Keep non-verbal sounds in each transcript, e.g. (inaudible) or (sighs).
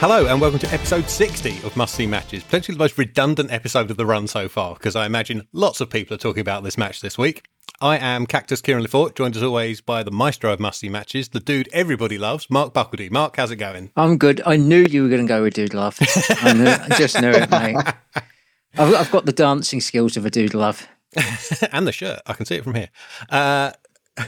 Hello and welcome to episode 60 of Must See Matches, potentially the most redundant episode of the run so far, because I imagine lots of people are talking about this match this week. I am Cactus Kieran Lefort, joined as always by the maestro of Must See Matches, the dude everybody loves, Mark Buckledy. Mark, how's it going? I'm good. I knew you were going to go with Dude Love. I, knew, I just knew it, mate. (laughs) I've, I've got the dancing skills of a Dude Love. (laughs) and the shirt, I can see it from here. Uh, (laughs)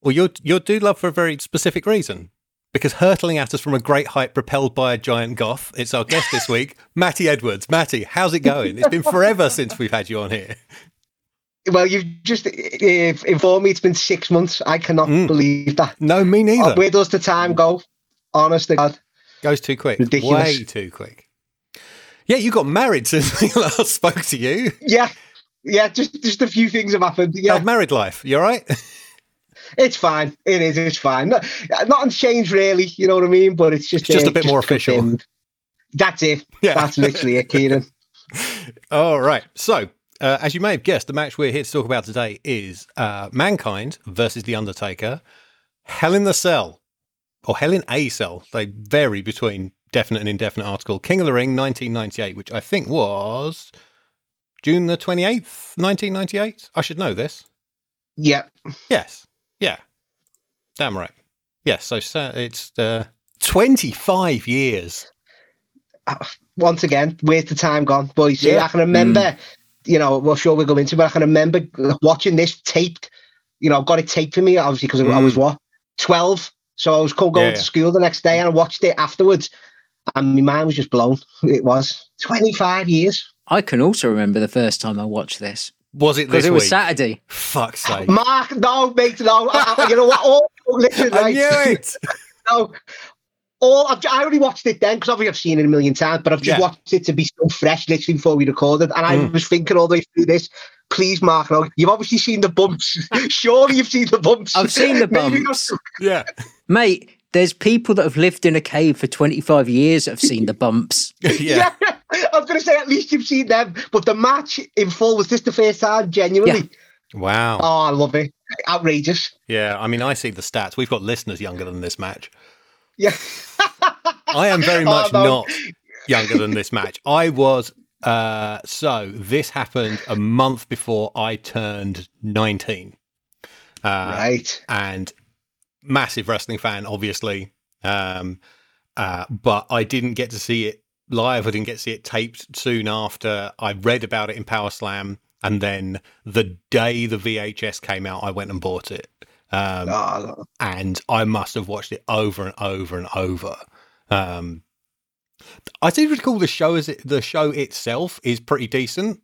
well, you're, you're Dude Love for a very specific reason because hurtling at us from a great height propelled by a giant goth, it's our guest this week, (laughs) Matty Edwards. Matty, how's it going? It's been forever (laughs) since we've had you on here. Well, you've just uh, informed me it's been six months. I cannot mm. believe that. No, me neither. Oh, where does the time go? Honest to God. Goes too quick. Ridiculous. Way too quick. Yeah, you got married since we last spoke to you. Yeah. Yeah, just just a few things have happened. Yeah. married life. You all right? It's fine. It is. It's fine. Not, nothing's changed really. You know what I mean? But it's just it's just uh, a bit just more official. That's it. Yeah. That's literally it, Kieran. (laughs) All right. So, uh, as you may have guessed, the match we're here to talk about today is uh, Mankind versus The Undertaker. Hell in the Cell, or Hell in a Cell. They vary between definite and indefinite article. King of the Ring, 1998, which I think was June the 28th, 1998. I should know this. Yeah. Yes. Yeah. Damn right. Yes. Yeah, so it's uh, 25 years. Uh, once again, where's the time gone, boys? Yeah. I can remember, mm. you know, well, sure we'll go into, but I can remember watching this taped. You know, I've got it taped for me, obviously, because mm. I was what, 12? So I was going yeah. to school the next day and I watched it afterwards. And my mind was just blown. (laughs) It was 25 years. I can also remember the first time I watched this. Was it this it was? Saturday. Fuck's sake. Mark, no, mate, no. you know what? All, listen, I knew it. (laughs) no. All I've, I only watched it then because obviously I've seen it a million times, but I've just yeah. watched it to be so fresh, literally before we recorded. And I mm. was thinking all the way through this, please, Mark, no, you've obviously seen the bumps. (laughs) Surely you've seen the bumps. I've seen the (laughs) bumps. yeah, mate. There's people that have lived in a cave for 25 years that have seen the bumps. yeah. yeah. I was going to say at least you've seen them, but the match in full was this the first time, genuinely. Yeah. Wow. Oh, I love it. Outrageous. Yeah, I mean, I see the stats. We've got listeners younger than this match. Yeah. I am very (laughs) oh, much oh, no. not younger than this match. I was uh, so this happened a month before I turned 19. Uh, right. And massive wrestling fan, obviously. Um, uh, but I didn't get to see it live. I didn't get to see it taped soon after. I read about it in Power Slam, and then the day the VHS came out, I went and bought it. Um, oh, and I must have watched it over and over and over. Um, I do recall the show as it, the show itself is pretty decent.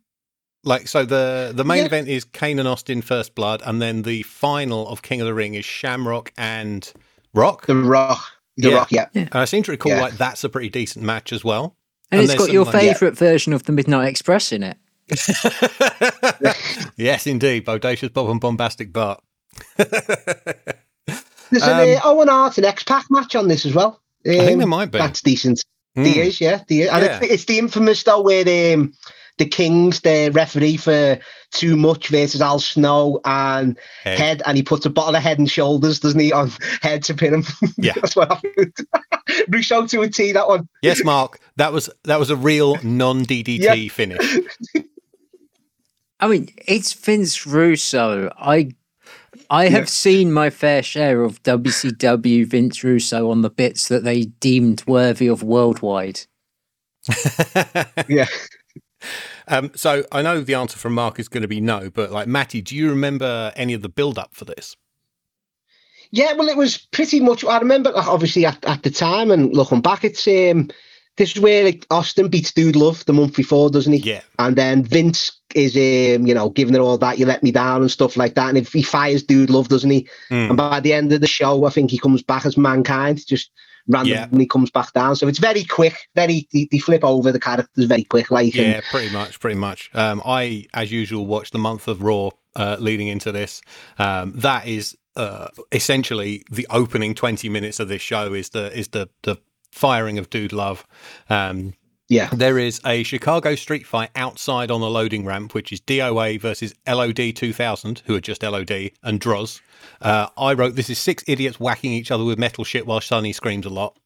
Like so, the the main yeah. event is Kane and Austin First Blood, and then the final of King of the Ring is Shamrock and Rock. The Rock. The yeah. Rock, yeah. yeah. And I seem to recall yeah. like that's a pretty decent match as well. And, and it's got your favourite yeah. version of the Midnight Express in it. (laughs) yes, indeed. Bodacious Bob and Bombastic Bart. (laughs) There's an um, uh, Owen Hart and X Pac match on this as well. Um, I think there might be. That's decent. Mm. There is, yeah. There, and yeah. It's, it's, the infamous though where um, the Kings, the referee for Too Much versus Al Snow and Head. Head. and he puts a bottle of Head and Shoulders, doesn't he, on (laughs) Head to pin him? Yeah, that's what happened. Russo to a T, that one. Yes, Mark, that was that was a real non DDT yeah. finish. I mean, it's Vince Russo. I I have yeah. seen my fair share of WCW Vince Russo on the bits that they deemed worthy of worldwide. (laughs) yeah. Um, so I know the answer from Mark is going to be no, but like Matty, do you remember any of the build up for this? Yeah, well, it was pretty much. I remember, obviously, at, at the time, and looking back, it's um, this is where like, Austin beats Dude Love the month before, doesn't he? Yeah. And then Vince is, um, you know, giving it all that you let me down and stuff like that. And if he fires Dude Love, doesn't he? Mm. And by the end of the show, I think he comes back as mankind, just randomly yeah. comes back down. So it's very quick. Very they, they flip over the characters very quick. Like yeah, and, pretty much, pretty much. Um, I, as usual, watched the month of Raw uh, leading into this. Um, that is uh, essentially the opening twenty minutes of this show is the is the the firing of Dude Love. Um, yeah. There is a Chicago street fight outside on the loading ramp, which is DOA versus LOD 2000, who are just LOD, and Droz. Uh, I wrote, This is six idiots whacking each other with metal shit while Sunny screams a lot.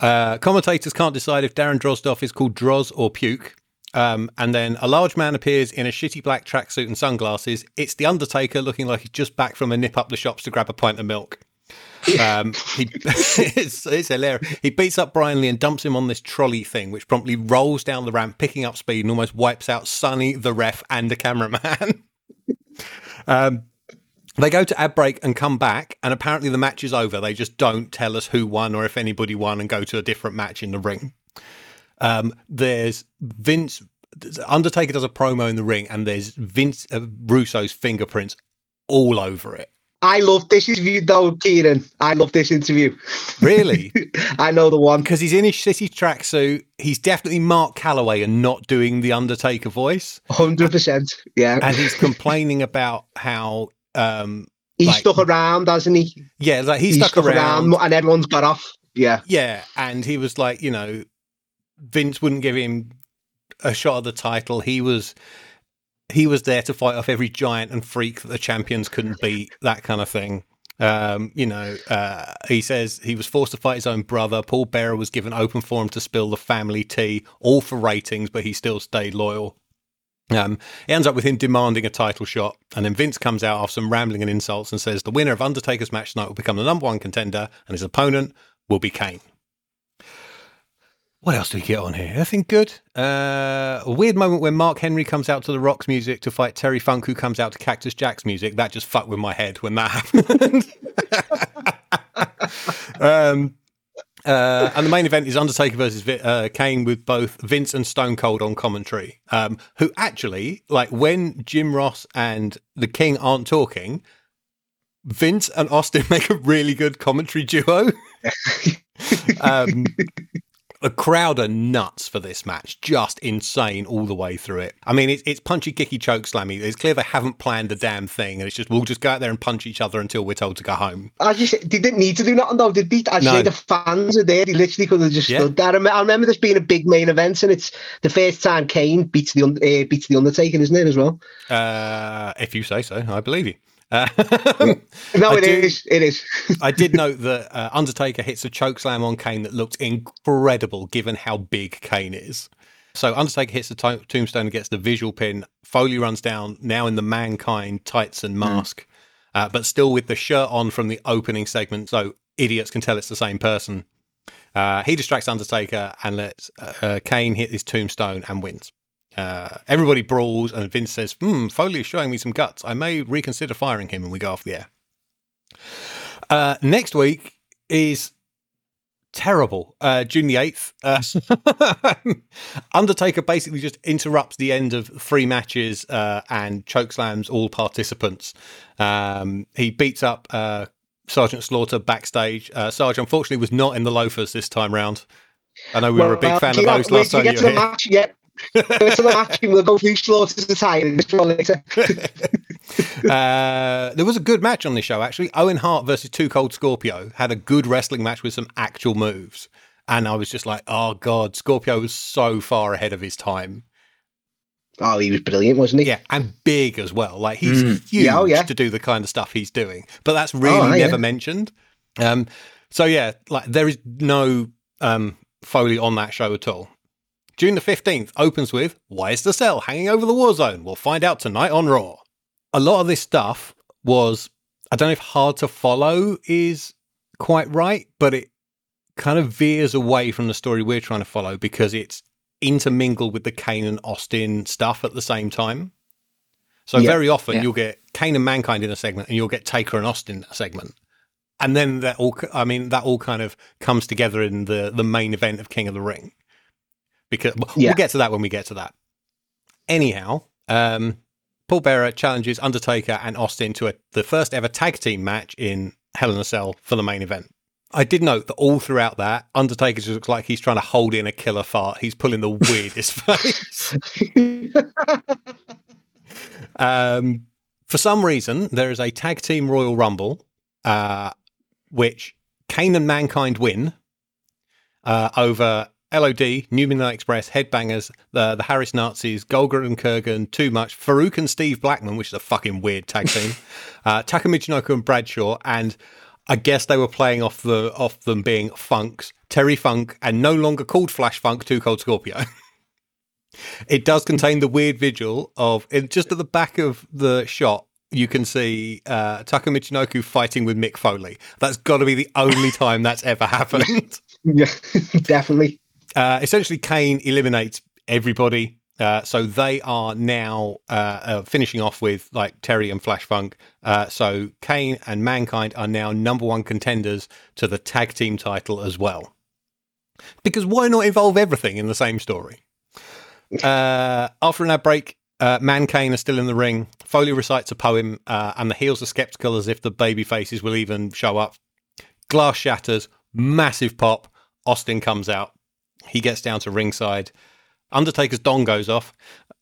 Uh, commentators can't decide if Darren Drozdov is called Droz or Puke. Um, and then a large man appears in a shitty black tracksuit and sunglasses. It's the Undertaker, looking like he's just back from a nip up the shops to grab a pint of milk. Um, he, (laughs) it's, it's hilarious. He beats up Brian Lee and dumps him on this trolley thing, which promptly rolls down the ramp, picking up speed and almost wipes out Sunny, the ref, and the cameraman. (laughs) um, they go to ad break and come back, and apparently the match is over. They just don't tell us who won or if anybody won and go to a different match in the ring. Um, there's Vince. Undertaker does a promo in the ring, and there's Vince uh, Russo's fingerprints all over it. I love this interview though, Kieran. I love this interview. Really? (laughs) I know the one. Because he's in his shitty tracksuit. He's definitely Mark Calaway and not doing the Undertaker voice. 100%. Yeah. And he's complaining about how. Um, He's like- stuck around, hasn't he? yeah, like he's, He's stuck, around. and everyone's got off. Yeah. Yeah, and he was like, you know, Vince wouldn't give him a shot at the title. He was he was there to fight off every giant and freak that the champions couldn't beat, that kind of thing. Um, you know, uh, he says he was forced to fight his own brother. Paul Bearer was given open forum to spill the family tea, all for ratings, but he still stayed loyal. Um, it ends up with him demanding a title shot, and then Vince comes out after some rambling and insults and says the winner of Undertaker's match tonight will become the number one contender, and his opponent will be Kane. What else do we get on here? Anything good? Uh, a weird moment when Mark Henry comes out to the Rock's music to fight Terry Funk, who comes out to Cactus Jack's music. That just fucked with my head when that (laughs) happened. um, uh, and the main event is Undertaker versus uh, Kane with both Vince and Stone Cold on commentary. Um, who actually, like, when Jim Ross and the King aren't talking, Vince and Austin (laughs) make a really good commentary duo. (laughs) um, the crowd are nuts for this match, just insane all the way through it. I mean, it's, it's punchy, kicky, choke slammy. It's clear they haven't planned the damn thing, and it's just we'll just go out there and punch each other until we're told to go home. I just they didn't need to do nothing though, did they? You No. the fans are there. They literally could have just Yeah. stood there. I remember this being a big main event, and it's the first time Kane beats the uh, beats the Undertaker, isn't it? As well. Uh, if you say so, I believe you. Uh, (laughs) No, it is. do- It is. I did note that uh, Undertaker hits a choke slam on Kane that looked incredible given how big Kane is. So Undertaker hits the to- tombstone and gets the visual pin. Foley runs down now in the mankind tights and mask, uh, but still with the shirt on from the opening segment, so idiots can tell it's the same person. Uh, he distracts Undertaker and lets uh, uh, Kane hit his tombstone and wins. Uh, everybody brawls, and Vince says, "Hmm, Foley is showing me some guts. I may reconsider firing him." And we go off the air. Uh, next week is terrible. Uh, June the 8th. Uh, (laughs) Undertaker basically just interrupts the end of three matches uh, and chokeslams all participants. Um, he beats up uh, Sergeant Slaughter backstage. Uh, Sarge, unfortunately, was not in the loafers this time round. I know we were a big Well, fan of those last time you you get were to the here. match. Yep. Get to the and we'll go through Slaughter's attire and just later. Uh, there was a good match on this show, actually. Owen Hart versus Too Cold Scorpio had a good wrestling match with some actual moves. And I was just like, oh, God, Scorpio was so far ahead of his time. Oh, he was brilliant, wasn't he? Yeah, and big as well. Like, he's Mm. huge Yeah, oh, yeah. to do the kind of stuff he's doing. But that's really Oh, yeah. never mentioned. Um, so, yeah, like, there is no um, Foley on that show at all. June the 15th opens with Why is the cell hanging over the war zone? We'll find out tonight on Raw. A lot of this stuff was, I don't know if hard to follow is quite right, but it kind of veers away from the story we're trying to follow because it's intermingled with the Kane and Austin stuff at the same time. So Yeah, very often yeah. you'll get Kane and Mankind in a segment and you'll get Taker and Austin in a segment. And then that all, I mean, that all kind of comes together in the, the main event of King of the Ring. Because Yeah. we'll get to that when we get to that. Anyhow, um, Paul Bearer challenges Undertaker and Austin to a, the first ever tag team match in Hell in a Cell for the main event. I did note that all throughout that, Undertaker just looks like he's trying to hold in a killer fart. He's pulling the weirdest (laughs) face. Um, for some reason, there is a tag team Royal Rumble, uh, which Kane and Mankind win uh, over LOD, New Midnight Express, Headbangers, the the Harris Nazis, Golga and Kurrgan, Too Much, Farouk and Steve Blackman, which is a fucking weird tag team, (laughs) uh, Taka Michinoku and Bradshaw, and I guess they were playing off the off them being Funk's Terry Funk, and no longer called Flash Funk, Too Cold Scorpio. (laughs) it does contain the weird vigil of just at the back of the shot. You can see uh, Taka Michinoku fighting with Mick Foley. That's got to be the only (laughs) time that's ever happened. Yeah, definitely. Uh, essentially, Kane eliminates everybody. Uh, so they are now uh, uh, finishing off with like Terry and Flash Funk. Uh, so Kane and Mankind are now number one contenders to the tag team title as well. Because why not involve everything in the same story? Uh, after an ad break, uh, Mankind are still in the ring. Foley recites a poem, and the heels are skeptical as if the baby faces will even show up. Glass shatters, massive pop. Austin comes out. He gets down to ringside. Undertaker's dong goes off.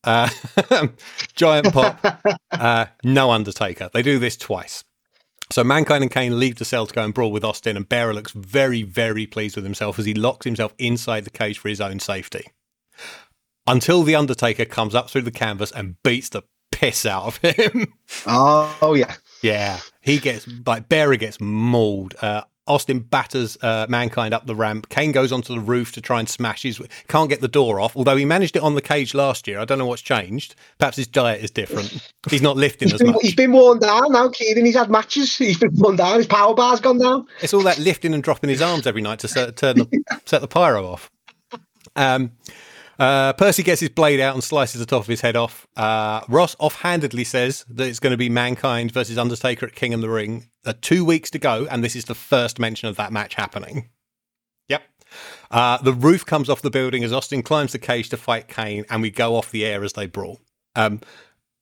Uh, (laughs) giant pop. (laughs) Uh, no Undertaker. They do this twice. So Mankind and Kane leave the cell to go and brawl with Austin, and Bearer looks very, very pleased with himself as he locks himself inside the cage for his own safety. Until the Undertaker comes up through the canvas and beats the piss out of him. Oh, (laughs) oh yeah. Yeah, he gets like Bearer gets mauled. Uh, Austin batters uh, Mankind up the ramp. Kane goes onto the roof to try and smash his. Can't get the door off, although he managed it on the cage last year. I don't know what's changed. Perhaps his diet is different. (laughs) He's not lifting He's as been, much. he's been worn down now, Keenan. He's had matches. He's been worn down. His power bar's gone down. It's all that lifting and dropping his arms every night to set, turn the, (laughs) set the pyro off. Um, uh, Percy gets his blade out and slices the top of his head off. Uh, Ross offhandedly says that it's going to be Mankind versus Undertaker at King of the Ring. Uh, two weeks to go, and this is the first mention of that match happening. Yep. Uh, the roof comes off the building as Austin climbs the cage to fight Kane, and we go off the air as they brawl. Um,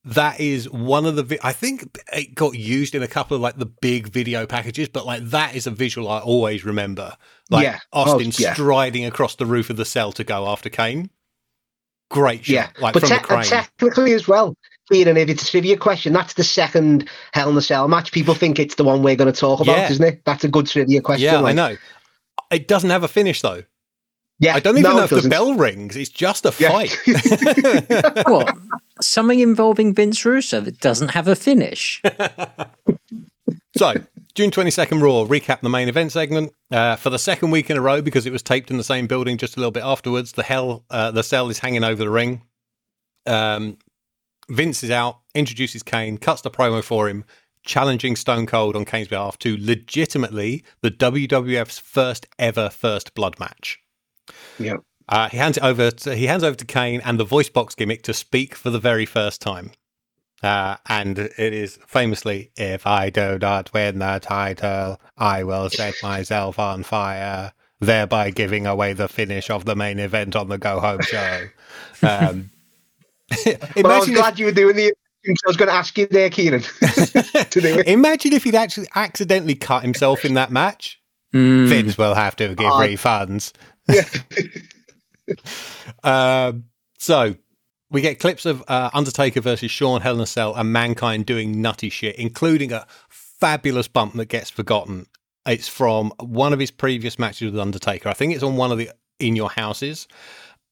that is one of the. Vi- I think it got used in a couple of like the big video packages, but like that is a visual I always remember. Like Yeah. Oh, Austin yeah. striding across the roof of the cell to go after Kane. Great shot, Yeah, like but from te- the crane. technically as well, Kieran, if it's a trivia question, that's the second Hell in a Cell match. People think it's the one we're going to talk about, Yeah. isn't it? That's a good trivia question. yeah, I know. It doesn't have a finish though. Yeah, I don't even no, know if the doesn't. bell rings. It's just a Yeah. fight. (laughs) (laughs) What? Something involving Vince Russo that doesn't have a finish. (laughs) So, June 22nd Raw, recap the main event segment. Uh, for the second week in a row, because it was taped in the same building just a little bit afterwards, the hell, uh, the cell is hanging over the ring. Um, Vince is out, introduces Kane, cuts the promo for him, challenging Stone Cold on Kane's behalf to legitimately the WWF's first ever first blood match. Yeah. Uh, he hands it over. To, he hands over to Kane and the voice box gimmick to speak for the very first time. Uh, and it is famously, "If I do not win the title, I will set myself on fire, thereby giving away the finish of the main event on the go home show." (laughs) Um, But I was imagine, if, glad you were doing the. I was going to ask you there, Kieran. (laughs) to do it. imagine if he'd actually accidentally cut himself in that match. Mm. Vince will have to give Oh. refunds. Yeah. (laughs) Um, so we get clips of uh, Undertaker versus Shawn, Hell in a Cell, and Mankind doing nutty shit, including a fabulous bump that gets forgotten. It's from one of his previous matches with Undertaker. I think it's on one of the In Your Houses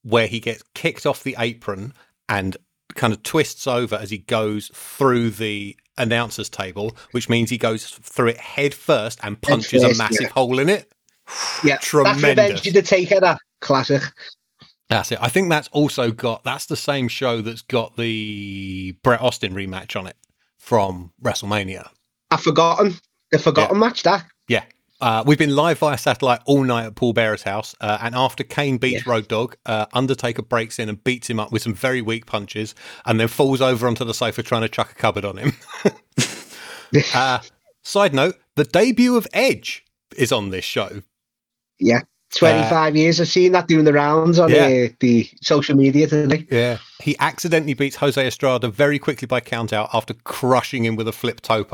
where he gets kicked off the apron and kind of twists over as he goes through the announcer's table, which means he goes through it head first and punches a massive yeah. hole in it. Yeah, Tremendous. That's Revenge of the Taker, that classic. That's it. I think that's also got that's the same show that's got the Bret Austin rematch on it from WrestleMania. I've forgotten the forgotten match. That Yeah. Uh, we've been live via satellite all night at Paul Bearer's house. Uh, and after Kane beats Road Dogg, uh, Undertaker breaks in and beats him up with some very weak punches and then falls over onto the sofa trying to chuck a cupboard on him. (laughs) (laughs) uh, side note the debut of Edge is on this show. yeah, twenty five years. I've seen that doing the rounds on Uh, Yeah. uh, the social media today. Yeah. He accidentally beats Jose Estrada very quickly by count out after crushing him with a flip tope.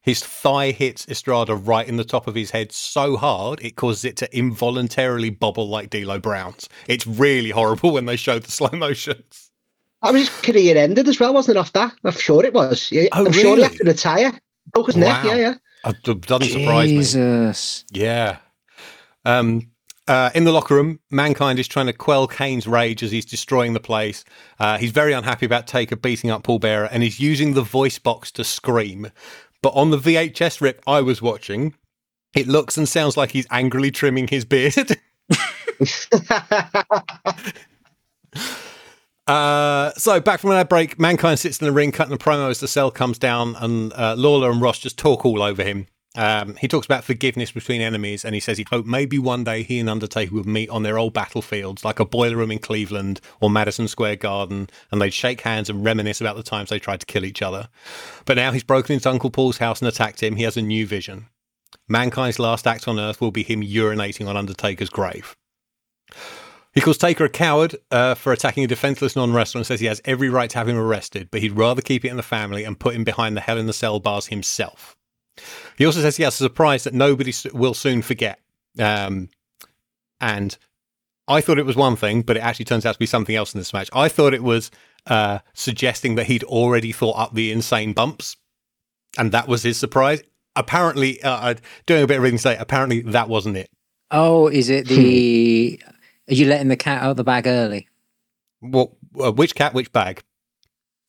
His thigh hits Estrada right in the top of his head so hard it causes it to involuntarily bobble like D'Lo Brown's. It's really horrible when they show the slow motions. I mean, his career ended as well, wasn't it? Off that, I'm sure it was. Yeah, Oh, I'm sure really? he had to retire. Broke his neck. Yeah, yeah. Uh, It doesn't surprise me. Jesus. Yeah. Um, uh, in the locker room, Mankind is trying to quell Kane's rage as he's destroying the place. Uh, he's very unhappy about Taker beating up Paul Bearer and he's using the voice box to scream. But on the VHS rip I was watching, It looks and sounds like he's angrily trimming his beard. (laughs) (laughs) Uh, so back from that break, Mankind sits in the ring cutting a promo as the cell comes down, and uh, Lawler and Ross just talk all over him. Um, he talks about forgiveness between enemies, and he says he'd hope maybe one day he and Undertaker would meet on their old battlefields, like a boiler room in Cleveland or Madison Square Garden, and they'd shake hands and reminisce about the times they tried to kill each other. But now he's broken into Uncle Paul's house and attacked him. He has a new vision. Mankind's last act on Earth will be him urinating on Undertaker's grave. He calls Taker a coward uh, for attacking a defenseless non wrestler and says he has every right to have him arrested, but he'd rather keep it in the family and put him behind the Hell in the Cell bars himself. He also says he has a surprise that nobody will soon forget. Um, and I thought it was one thing, but it actually turns out to be something else in this match. I thought it was uh, suggesting that he'd already thought up the insane bumps, and that was his surprise. Apparently, uh, doing a bit of reading today, apparently that wasn't it. Oh, is it the? Are you letting the cat out of the bag early? What? Uh, which cat? Which bag?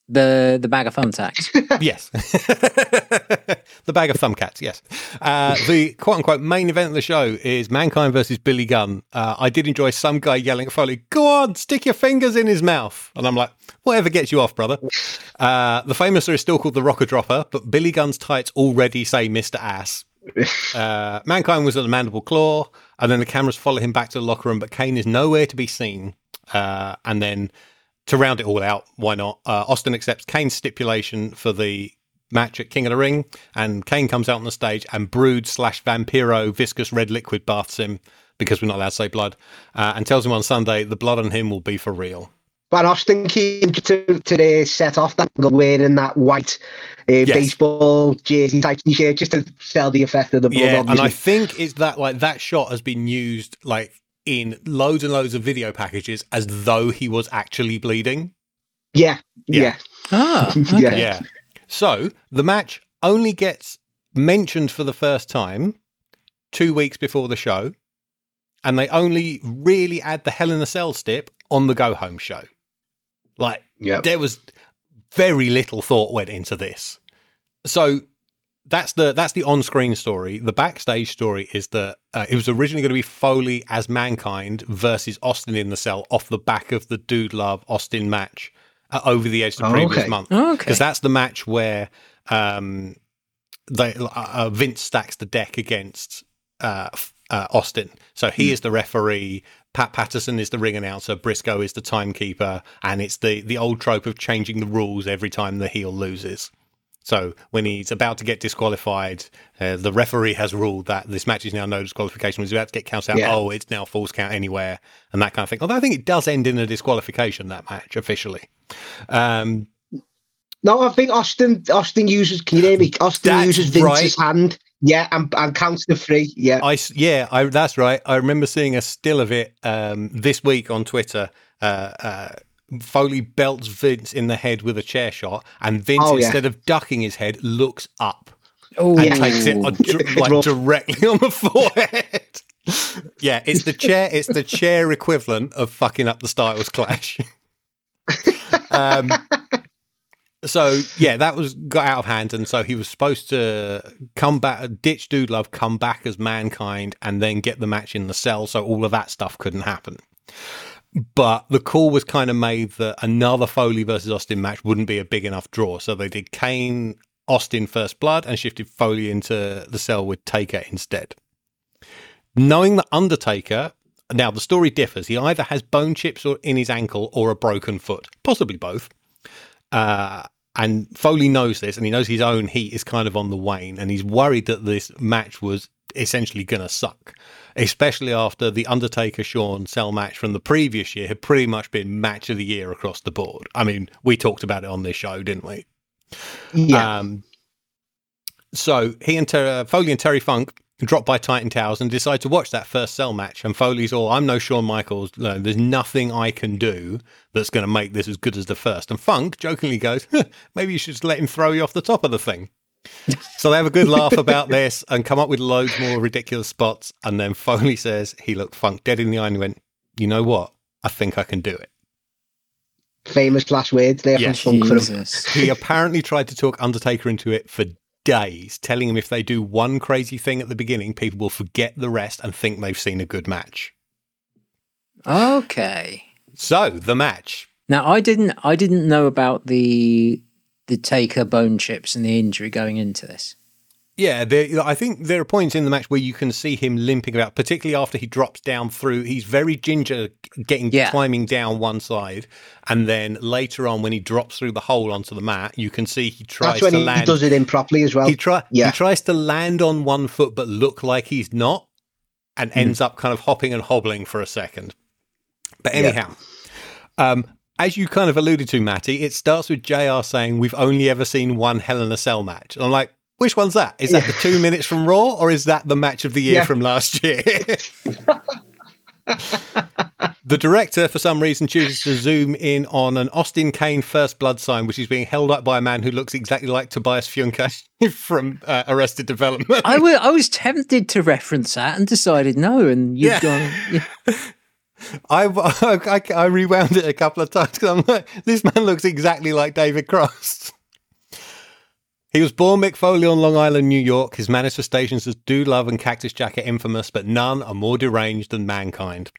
The the bag of thumbtacks. (laughs) yes, (laughs) the bag of thumbcats. Yes, uh, the quote unquote main event of the show is Mankind versus Billy Gunn. Uh, I did enjoy some guy yelling at Foley, "Go on, stick your fingers in his mouth," and I'm like, "Whatever gets you off, brother." Uh, the famouser is still called the Rocker Dropper, but Billy Gunn's tights already say Mister Ass. (laughs) Uh, Mankind was at the Mandible Claw, and then the cameras follow him back to the locker room, but Kane is nowhere to be seen. Uh, and then to round it all out, why not? Uh, Austin accepts Kane's stipulation for the match at King of the Ring, and Kane comes out on the stage and Brood slash Vampiro viscous red liquid baths him because we're not allowed to say blood, uh, and tells him on Sunday the blood on him will be for real. But Austin came to today set off that wearing that white uh, yes. baseball jersey type t-shirt just to sell the effect of the blood. Yeah, obviously. and I think it's that like that shot has been used like in loads and loads of video packages as though he was actually bleeding. Yeah. Yeah. yeah. Ah, (laughs) okay. yeah. yeah. So the match only gets mentioned for the first time two weeks before the show, and they only really add the Hell in a Cell stip on the Go Home show. Like, yep. there was very little thought went into this. So that's the that's the on-screen story. The backstage story is that uh, it was originally going to be Foley as Mankind versus Austin in the cell off the back of the Dude Love Austin match uh, over the edge the oh, previous okay. month. Oh, okay, because that's the match where um, they, uh, uh, Vince stacks the deck against uh, uh, Austin. So he mm. is the referee. Pat Patterson is the ring announcer. Briscoe is the timekeeper, and it's the the old trope of changing the rules every time the heel loses. So when he's about to get disqualified, uh, the referee has ruled that this match is now no disqualification. He's about to get counted out, yeah. oh, it's now false count anywhere, and that kind of thing. Although I think it does end in a disqualification that match officially. Um, no, I think Austin Austin uses. Can you hear me? Austin uses Vince's right. hand. Yeah, and, and counts the three. Yeah, I yeah, I, that's right. I remember seeing a still of it um, this week on Twitter. Uh, uh, Foley belts Vince in the head with a chair shot, and Vince, oh, yeah. instead of ducking his head, looks up oh, and takes it on, (laughs) like directly on the forehead. (laughs) yeah, it's the chair. It's the chair equivalent of fucking up the Styles Clash. (laughs) um, so yeah, that was got out of hand, and so he was supposed to come back, ditch Dude Love, come back as Mankind, and then get the match in the cell. So all of that stuff couldn't happen. But the call was kind of made that another Foley versus Austin match wouldn't be a big enough draw. So they did Kane Austin first blood and shifted Foley into the cell with Taker instead. Knowing that Undertaker, now the story differs. He either has bone chips or in his ankle or a broken foot, possibly both. Uh, and Foley knows this, and he knows his own heat is kind of on the wane, and he's worried that this match was essentially going to suck especially after the Undertaker Shawn cell match from the previous year had pretty much been match of the year across the board. I mean, we talked about it on this show, didn't we? Yeah. Um, so he and Ter- Foley and Terry Funk dropped by Titan Towers and decide to watch that first cell match. And Foley's all, I'm no Shawn Michaels. No, there's nothing I can do that's going to make this as good as the first. And Funk jokingly goes, (laughs) maybe you should just let him throw you off the top of the thing (laughs) so they have a good laugh about this and come up with loads more ridiculous spots. And then Foley says he looked Funk dead in the eye and went, "You know what? I think I can do it." Famous last words there yes. from Funk. (laughs) He apparently tried to talk Undertaker into it for days telling him if they do one crazy thing at the beginning, people will forget the rest and think they've seen a good match. Okay. So the match. Now I didn't I didn't know about the the taker bone chips and the injury going into this. Yeah, there, I think there are points in the match where you can see him limping about, particularly after he drops down through. He's very ginger, getting Yeah. climbing down one side, and then later on, when he drops through the hole onto the mat, you can see he tries That's when to he, land. he does it improperly as well. he try Yeah. he tries to land on one foot but look like he's not and Hmm. ends up kind of hopping and hobbling for a second but Yeah. anyhow um as you kind of alluded to matty it starts with jr saying we've only ever seen one hell in a cell match and i'm like which one's that is that the two minutes from raw or is that the match of the year Yeah. from last year (laughs) The director, for some reason, chooses to zoom in on an Austin Kane first blood sign, which is being held up by a man who looks exactly like Tobias Funke (laughs) from uh, Arrested Development. I was tempted to reference that and decided no, and you've Yeah. gone. Yeah. (laughs) I, (laughs) I, I rewound it a couple of times because I'm like, this man looks exactly like David Cross. He was born Mick Foley on Long Island, New York. His manifestations as Dude Love and Cactus Jack are infamous, but none are more deranged than Mankind.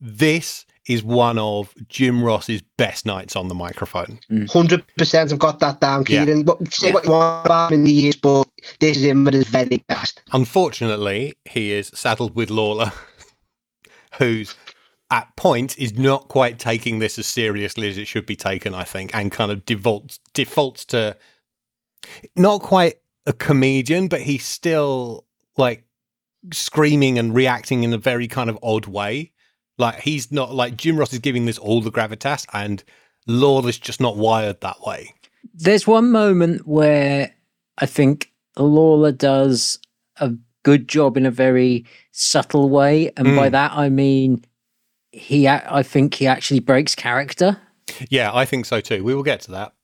This is one of Jim Ross's best nights on the microphone. Mm. Hundred percent, I've got that down, Yeah. But say what you want about him in the years, but this is him at his very best. Unfortunately, he is saddled with Lawler, (laughs) who's at point is not quite taking this as seriously as it should be taken, I think, and kind of defaults defaults to not quite a comedian, but he's still like screaming and reacting in a very kind of odd way. Like he's not like Jim Ross is giving this all the gravitas, and Lawler's just not wired that way. There's one moment where I think Lawler does a good job in a very subtle way, and by mm. that I mean he. I think he actually breaks character. Yeah, I think so too. We will get to that.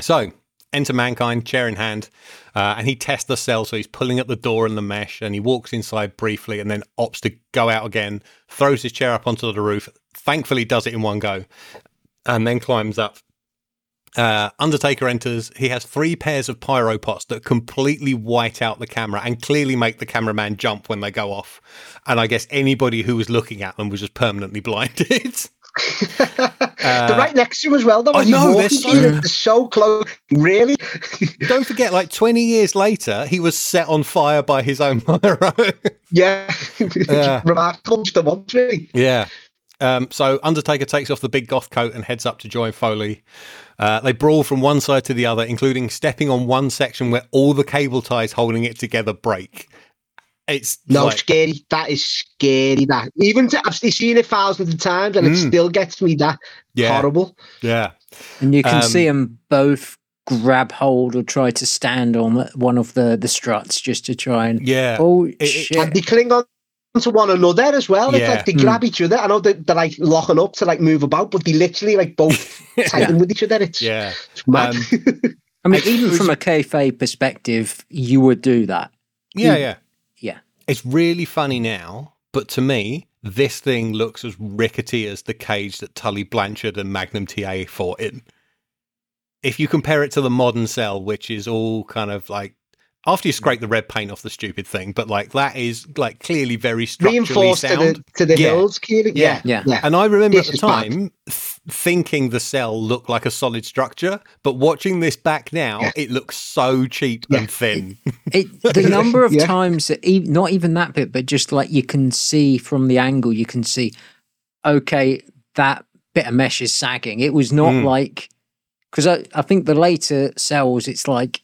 So, enter Mankind, chair in hand, uh, and he tests the cell. So he's pulling at the door and the mesh, and he walks inside briefly and then opts to go out again, throws his chair up onto the roof. Thankfully, does it in one go, and then climbs up. Uh, Undertaker enters. He has three pairs of pyro pots that completely white out the camera and clearly make the cameraman jump when they go off. And I guess anybody who was looking at them was just permanently (laughs) blinded. (laughs) they're right next to him as well, though. Uh, I know, they're so-. They're so close. Really? (laughs) Don't forget, like 20 years later, he was set on fire by his own pyro. yeah. Yeah. Remarkable just the once, really. yeah. Um, so Undertaker takes off the big goth coat and heads up to join Foley. Uh, they brawl from one side to the other, including stepping on one section where all the cable ties holding it together break. It's No, like, scary. That is scary. That even to, I've seen it thousands of times, and it Mm. still gets me. That Yeah. horrible. yeah, And you can Um, see them both grab hold or try to stand on one of the, the struts just to try and. yeah. Oh, it- shit. And they cling on to one another as well. It's like they grab each other. I know they, they're like locking up to like move about, but they literally like both (laughs) tighten with each other. It's, yeah. it's mad. Um, (laughs) I mean, even from a kayfabe perspective, you would do that. Yeah, yeah. Yeah. It's really funny now, but to me, this thing looks as rickety as the cage that Tully Blanchard and Magnum TA fought in. If you compare it to the modern cell, which is all kind of like after you scrape the red paint off the stupid thing, but like that is like clearly very structurally Reinforced to sound. the to the Yeah. hills, Kieran. Yeah. Yeah, Yeah. And I remember This at the time th- thinking the cell looked like a solid structure, but watching this back now, Yeah. it looks so cheap Yeah. and thin. It, the (laughs) number of Yeah. times that e- not even that bit, but just like you can see from the angle, you can see, okay, that bit of mesh is sagging. It was not Mm. like because I, I think the later cells, it's like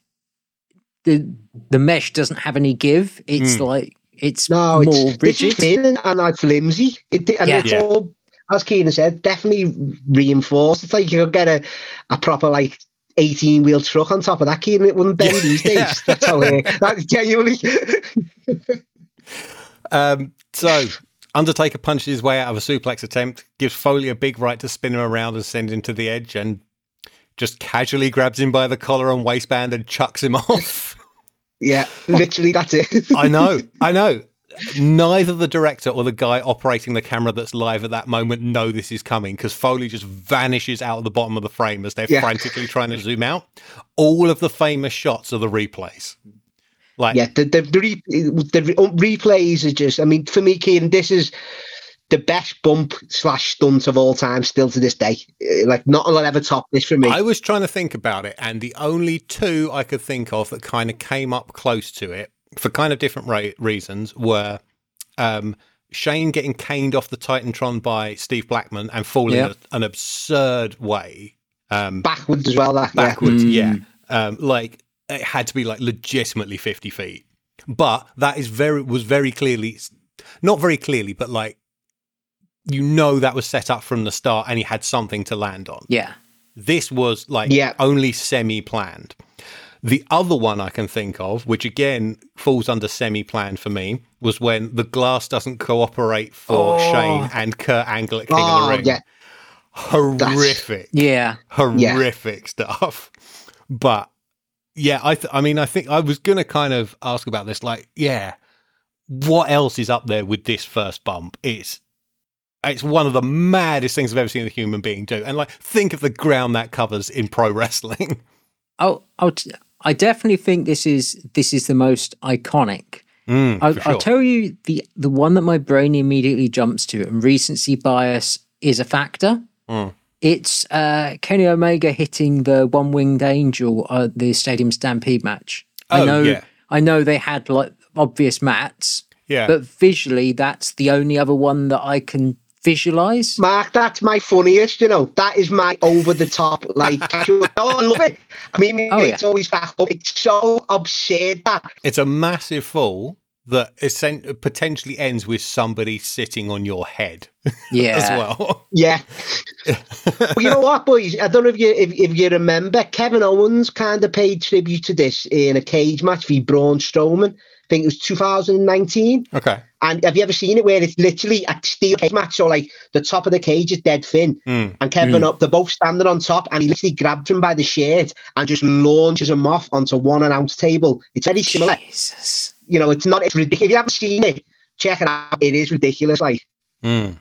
the the mesh doesn't have any give. It's Mm. like it's No, more it's, it's rigid. thin and like flimsy. It, and Yeah. it's Yeah. all, as Keenan said, definitely reinforced. It's like you could get a, a proper like 18 wheel truck on top of that, Keenan. It wouldn't bend these days. Yeah. (laughs) That's how it that genuinely. (laughs) Um, so Undertaker punches his way out of a suplex attempt, gives Foley a big right to spin him around and send him to the edge, and just casually grabs him by the collar and waistband and chucks him (laughs) off. yeah, literally, that's it. (laughs) I know, I know. neither the director or the guy operating the camera that's live at that moment know this is coming because Foley just vanishes out of the bottom of the frame as they're Yeah. frantically trying to zoom out. All of the famous shots are the replays. Like, Yeah, the the, the, re, the re- oh, replays are just. I mean, for me, Kieran, this is the best bump slash stunt of all time, still to this day. Uh, Like, not a lot ever top this for me. I was trying to think about it, and the only two I could think of that kind of came up close to it for kind of different ra- reasons were um, Shane getting caned off the Titantron by Steve Blackman and falling Yeah. in an absurd way. Um, Backwards as well. That yeah. backwards. Mm. Yeah. Um, like it had to be like legitimately 50 feet. But that is very, was very clearly, not very clearly, but like, you know, that was set up from the start and he had something to land on. Yeah. This was like Yeah. only semi planned. The other one I can think of, which again falls under semi planned for me, was when the glass doesn't cooperate for Oh. Shane and Kurt Angle at King of Oh the Ring. yeah, Horrific Yeah. horrific stuff. But yeah, I th- I mean, I think I was gonna kind of ask about this. Like, yeah, what else is up there with this first bump? It's it's one of the maddest things I've ever seen a human being do. And like, think of the ground that covers in pro wrestling. (laughs) Oh, I'll t- I definitely think this is this is the most iconic. Mm, I'll, sure. I'll tell you the the one that my brain immediately jumps to, and recency bias is a factor. Mm. It's uh, Kenny Omega hitting the one winged angel at the Stadium Stampede match. I Oh, know, yeah. I know they had like obvious mats, yeah. but visually, that's the only other one that I can visualize. Mark, that's my funniest. You know, that is my over the top. Like, (laughs) oh, I love it. I mean, Oh, yeah. it's always back up. It's so absurd that it's a massive fall that essen- potentially ends with somebody sitting on your head (laughs) Yeah, as well. Yeah. well, you know what, boys? I don't know if you if, if you remember, Kevin Owens kind of paid tribute to this in a cage match for Braun Strowman. I think it was 2019. okay. And have you ever seen it where it's literally a steel cage match? So like the top of the cage is dead thin, Mm. and Kevin up, they're both standing on top, and he literally grabs him by the shirt and just launches him off onto one announce table. It's very similar. Jesus. You know, it's not. It's ridiculous. If you haven't seen it, check it out. It is ridiculous. Like. Mm.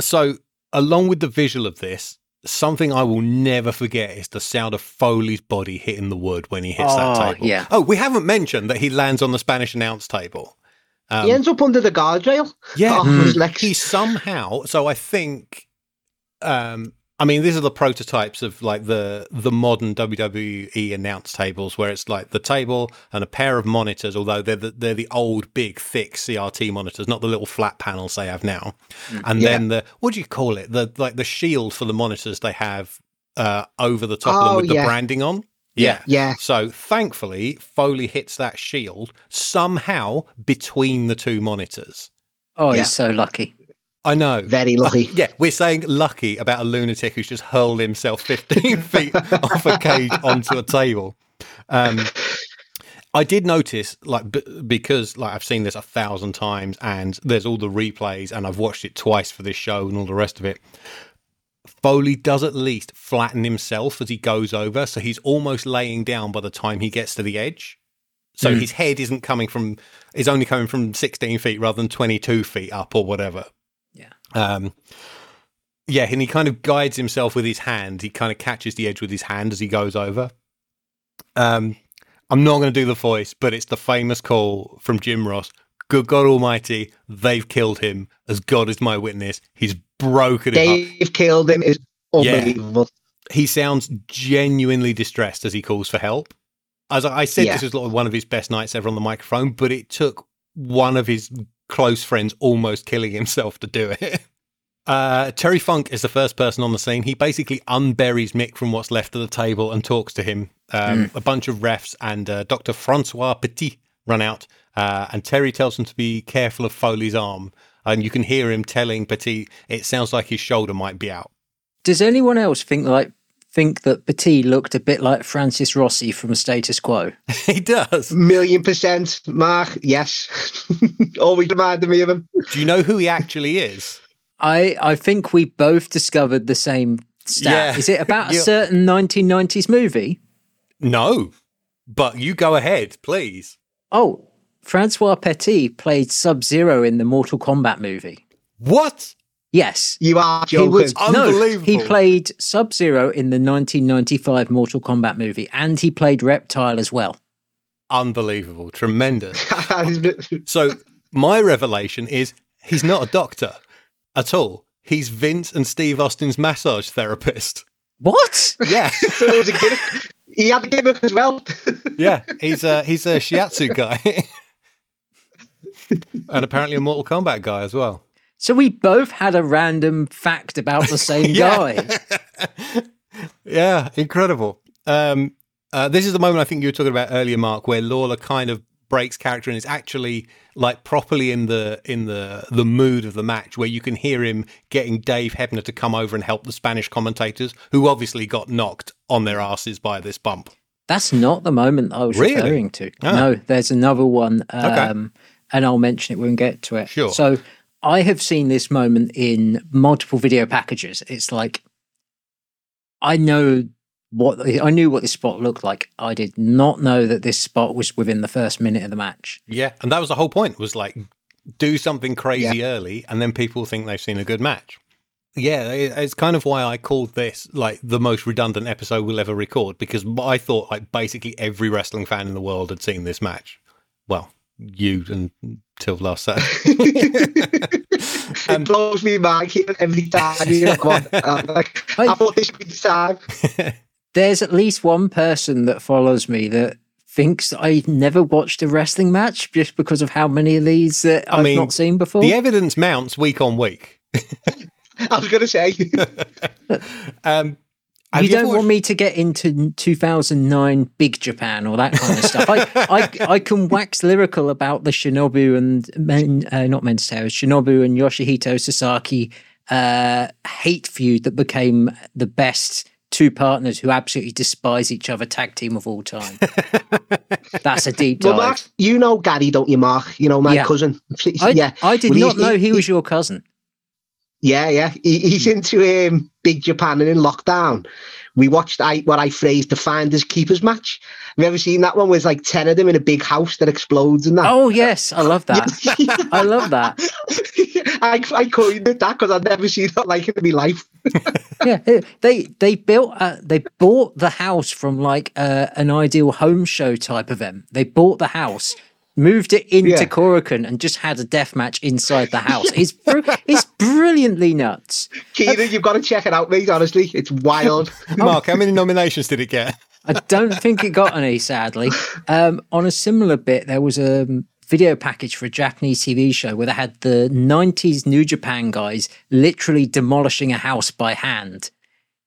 So, along with the visual of this, something I will never forget is the sound of Foley's body hitting the wood when he hits that Oh, table. yeah. Oh, we haven't mentioned that he lands on the Spanish announce table. Um, he ends up under the guardrail. yeah, his he somehow. So I think, um, I mean, these are the prototypes of like the the modern WWE announce tables, where it's like the table and a pair of monitors. Although they're the, they're the old, big, thick CRT monitors, not the little flat panels they have now. And Yeah. then the what do you call it? The like the shield for the monitors they have uh, over the top of them Oh, with the branding on. Yeah. Yeah. So thankfully, Foley hits that shield somehow between the two monitors. Oh, Yeah. he's so lucky. I know. Very lucky. Yeah, we're saying lucky about a lunatic who's just hurled himself (laughs) 15 feet off a cage onto a table. Um, I did notice, like, b- because like I've seen this a thousand times, and there's all the replays, and I've watched it twice for this show and all the rest of it. Foley does at least flatten himself as he goes over, so he's almost laying down by the time he gets to the edge. So his head isn't coming from, is only coming from 16 feet rather than 22 feet up or whatever. Yeah. Um, yeah, and he kind of guides himself with his hand. He kind of catches the edge with his hand as he goes over. Um, I'm not going to do the voice, but it's the famous call from Jim Ross. Good God Almighty, they've killed him. As God is my witness, he's broken. They've killed him is unbelievable. He sounds genuinely distressed as he calls for help. As I I said, Yeah. this was one of his best nights ever on the microphone, but it took one of his close friends almost killing himself to do it. (laughs) Uh, Terry Funk is the first person on the scene. He basically unburies Mick from what's left of the table and talks to him. Um, A bunch of refs and uh, Dr. Francois Petit run out, uh, and Terry tells them to be careful of Foley's arm. And you can hear him telling Petit, it sounds like his shoulder might be out. Does anyone else think like think that Petit looked a bit like Francis Rossi from Status Quo? (laughs) he does. Million percent, Mark. Yes. (laughs) Always reminded me of him. Do you know who he actually is? I I think we both discovered the same stat. Yeah. Is it about (laughs) a certain 1990s movie? No, but you go ahead, please. Oh, Francois Petit played Sub Zero in the Mortal Kombat movie. What? Yes. You are He joking. was no. Unbelievable. He played Sub Zero in the 1995 Mortal Kombat movie, and he played Reptile as well. Unbelievable. Tremendous. (laughs) So my revelation is he's not a doctor at all. He's Vince and Steve Austin's massage therapist. What? Yeah, (laughs) so it was a gimmick. He had a gimmick as well. (laughs) yeah. He's a he's a shiatsu guy, and apparently a Mortal Kombat guy as well. So we both had a random fact about the (laughs) same Yeah. guy. (laughs) Yeah, incredible. Um, uh, this is the moment I think you were talking about earlier, Mark, where Lawler kind of breaks character and is actually like properly in the in the the mood of the match, where you can hear him getting Dave Hebner to come over and help the Spanish commentators, who obviously got knocked on their asses by this bump. That's not the moment I was Really? referring to. Oh. No, there's another one, um, Okay. and I'll mention it when we get to it. Sure. So I have seen this moment in multiple video packages. It's like I know what I knew what this spot looked like. I did not know that this spot was within the first minute of the match. Yeah, and that was the whole point. Was like do something crazy early, and then people think they've seen a good match. Yeah, it's kind of why I called this like the most redundant episode we'll ever record because I thought like basically every wrestling fan in the world had seen this match. Well, you until last Saturday. (laughs) (laughs) it blows me mind hearing every time. You know, come on. Like, I thought this would be the time. (laughs) There's at least one person that follows me that thinks I've never watched a wrestling match just because of how many of these that I I've mean, not seen before. the evidence mounts week on week. I was going to say. Um, have you don't ever want watched- me to get into 2009 Big Japan or that kind of stuff. I, I, I can wax lyrical about the Shinobu and men, uh, not men's tales, Shinobu and Yoshihito Sasaki uh, hate feud that became the best two partners who absolutely despise each other tag team of all time. (laughs) That's a deep well, dive. Mark, you know Gary, don't you, Mark? You know, my Yeah. cousin. I, (laughs) yeah. I did Well, not he- know he- he was your cousin. Yeah, yeah. He, he's into um, Big Japan and in lockdown. We watched I, what I phrased the finders keepers match. Have you ever seen that one? Where it's like 10 of them in a big house that explodes and that. Oh, yes. I love that. (laughs) I love that. (laughs) I, I coined it that because I've never seen that like in my life. (laughs) yeah, they they built uh, they bought the house from like uh, an ideal home show type event. They bought the house, moved it into Yeah. Korakuen, and just had a death match inside the house. It's br- (laughs) it's brilliantly nuts. Keenan, you've got to check it out, mate. Honestly, it's wild. (laughs) Mark, how many nominations did it get? I don't think it got any, sadly. Um, on a similar bit, there was a video package for a Japanese TV show where they had the 90s New Japan guys literally demolishing a house by hand.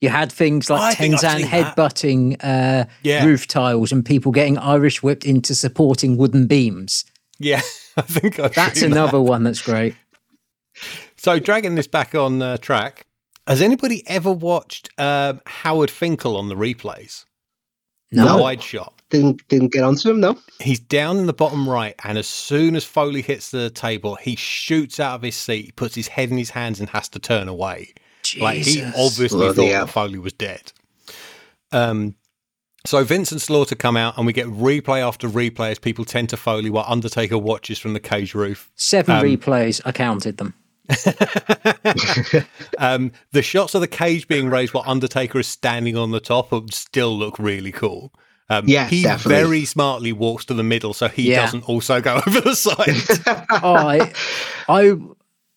You had things like think Tenzan seen that. headbutting uh, Yeah. roof tiles and people getting Irish whipped into supporting wooden beams. Yeah, (laughs) I think I've That's seen that. another one that's great. So, dragging this back on uh, track, has anybody ever watched um, Howard Finkel on the replays? No. The wide shot. didn't didn't get onto him, no. He's down in the bottom right, and as soon as Foley hits the table, he shoots out of his seat, puts his head in his hands, and has to turn away. Like he obviously Bloody thought hell. that Foley was dead. Um, so Vincent Slaughter come out, and we get replay after replay as people tend to Foley while Undertaker watches from the cage roof. Seven Um, replays. I counted them. (laughs) Um, the shots of the cage being raised while Undertaker is standing on the top would still look really cool. Um, Yeah, he definitely. very smartly walks to the middle so he Yeah. doesn't also go (laughs) over the side. (laughs) oh, I, I,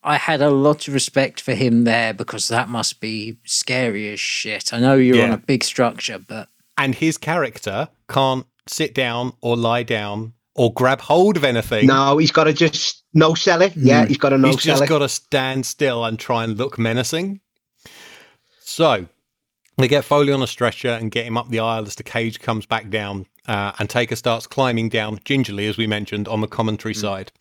I had a lot of respect for him there because that must be scary as shit. I know you're on a big structure, but and his character can't sit down or lie down or grab hold of anything. No, he's got to just no sell it. Yeah, he's got to no He's sell just got to stand still and try and look menacing. So they get Foley on a stretcher and get him up the aisle as the cage comes back down. Uh, and Taker starts climbing down gingerly, as we mentioned, on the commentary side.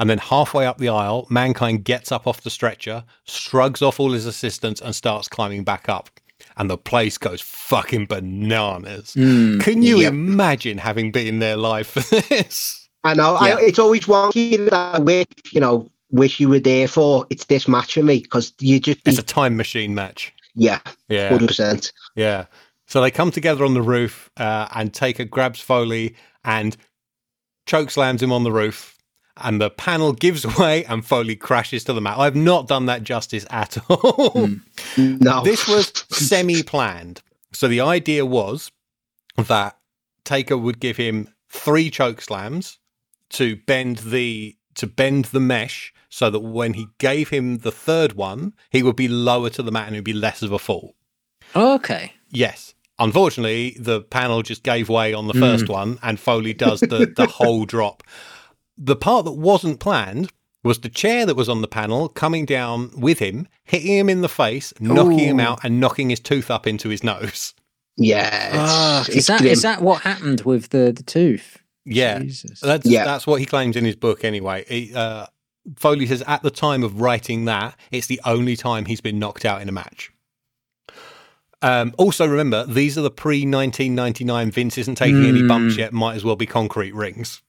And then halfway up the aisle, Mankind gets up off the stretcher, shrugs off all his assistants, and starts climbing back up. And the place goes fucking bananas. Can you Yep. imagine having been there live for (laughs) this? I know. Yeah. I, it's always wonky that wish, you know, wish you were there for. It's this match for me because you just be, It's a time machine match. yeah, Yeah. hundred percent. Yeah. So they come together on the roof, uh, and Taker grabs Foley and choke slams him on the roof, and the panel gives (laughs) way, and Foley crashes to the mat. I've not done that justice at (laughs) all. Mm. No. this was (laughs) semi planned. So the idea was that Taker would give him three choke slams to bend the to bend the mesh so that when he gave him the third one, he would be lower to the mat and it would be less of a fall. Okay. Yes. Unfortunately, the panel just gave way on the first one, and Foley does the, the whole drop. The part that wasn't planned was the chair that was on the panel coming down with him, hitting him in the face, knocking him out, and knocking his tooth up into his nose. yeah. Ah, It's, is it's that grim. is that what happened with the the tooth? Yeah, Jesus. that's Yeah. that's what he claims in his book. Anyway, He, uh, Foley says at the time of writing that, it's the only time he's been knocked out in a match. Um, also, remember these are the pre 1999. Vince isn't taking any bumps Hmm. yet. Might as well be concrete rings.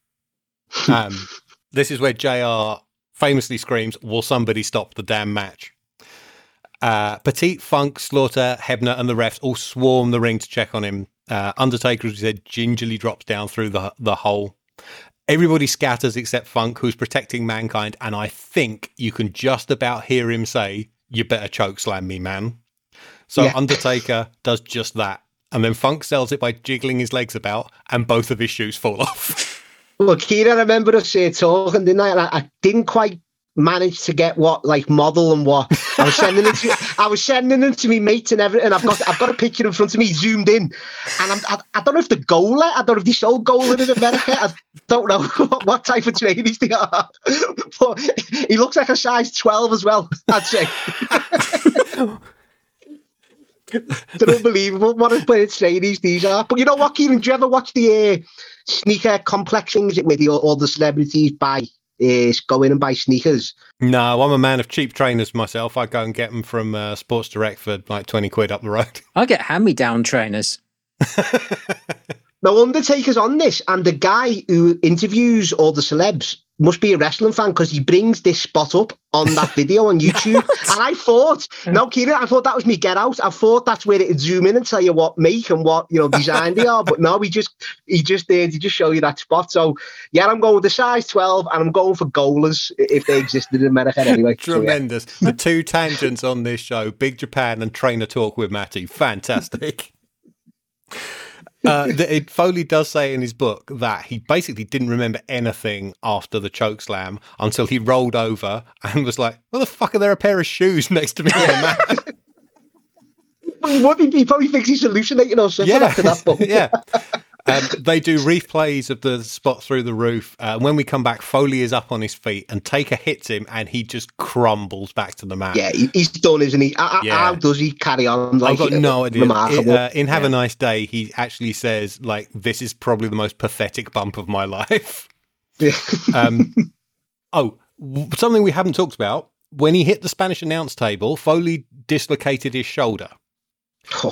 Um, this is where JR famously screams, "Will somebody stop the damn match?" Uh, Petit, Funk, Slaughter, Hebner, and the refs all swarm the ring to check on him. Uh, Undertaker, as we said, gingerly drops down through the the hole. Everybody scatters except Funk, who's protecting mankind, and I think you can just about hear him say, "You better choke slam me, man." So Yeah. Undertaker (laughs) does just that, and then Funk sells it by jiggling his legs about, and both of his shoes fall (laughs) off. Well, Kira, I remember us uh, talking, didn't I? And I, I didn't quite manage to get what like model and what I was sending it to. I was sending them to me mates and everything. I've got I've got a picture in front of me zoomed in, and I'm, I, I don't know if the Gola. I don't know if they sold Gola in America. I don't know (laughs) what, what type of trainees they are, but he looks like a size twelve as well. I'd say. They're unbelievable. What a of trainees these are. But you know what, Kieran? Do you ever watch the uh, sneaker complex things where the, all the celebrities buy, is go in and buy sneakers? no, I'm a man of cheap trainers myself. I go and get them from uh, Sports Direct for like twenty quid up the road. (laughs) I get hand me down trainers. (laughs) Now, Undertaker's on this, and the guy who interviews all the celebs must be a wrestling fan because he brings this spot up on that (laughs) video on YouTube. and I thought, no, Kieran, I thought that was me get out. I thought that's where it'd zoom in and tell you what make and what you know (laughs) design they are. But no, he just he just did. He just show you that spot. So yeah, I'm going with the size 12, and I'm going for Golas if they existed in America anyway. So, yeah. Tremendous. The two tangents on this show: Big Japan and Trainer Talk with Matty. Fantastic. (laughs) Uh, the, Foley does say in his book that he basically didn't remember anything after the choke slam until he rolled over and was like, "What the fuck are there a pair of shoes (laughs) next to me on the mat?" (laughs) What he, he probably thinks he's hallucinating or something yeah, after that. But yeah. (laughs) Um, they do replays of the spot through the roof. Uh, when we come back, Foley is up on his feet, and Taker hits him, and he just crumbles back to the mat. yeah, he's done, isn't he? How, Yeah. how does he carry on? Like, I've got no idea. Remarkable. In, uh, in Have a Nice Day, he actually says, like, this is probably the most pathetic bump of my (laughs) life. Um, oh, something we haven't talked about. When he hit the Spanish announce table, Foley dislocated his shoulder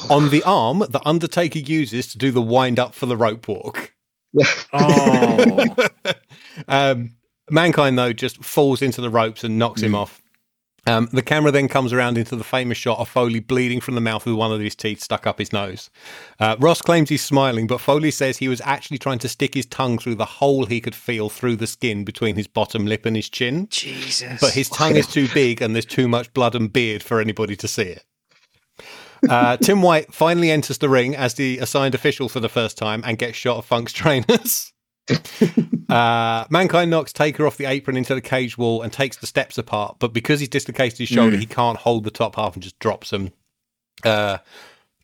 on the arm that Undertaker uses to do the wind up for the rope walk. (laughs) Oh, (laughs) Um, Mankind, though, just falls into the ropes and knocks him off. Um, the camera then comes around into the famous shot of Foley bleeding from the mouth with one of his teeth stuck up his nose. Uh, Ross claims he's smiling, but Foley says he was actually trying to stick his tongue through the hole he could feel through the skin between his bottom lip and his chin. Jesus. But his tongue is too big and there's too much blood and beard for anybody to see it. Uh, Tim White finally enters the ring as the assigned official for the first time and gets shot of Funk's trainers. (laughs) uh, Mankind knocks Taker off the apron into the cage wall and takes the steps apart, but because he's dislocated his shoulder, he can't hold the top half and just drops him. Uh,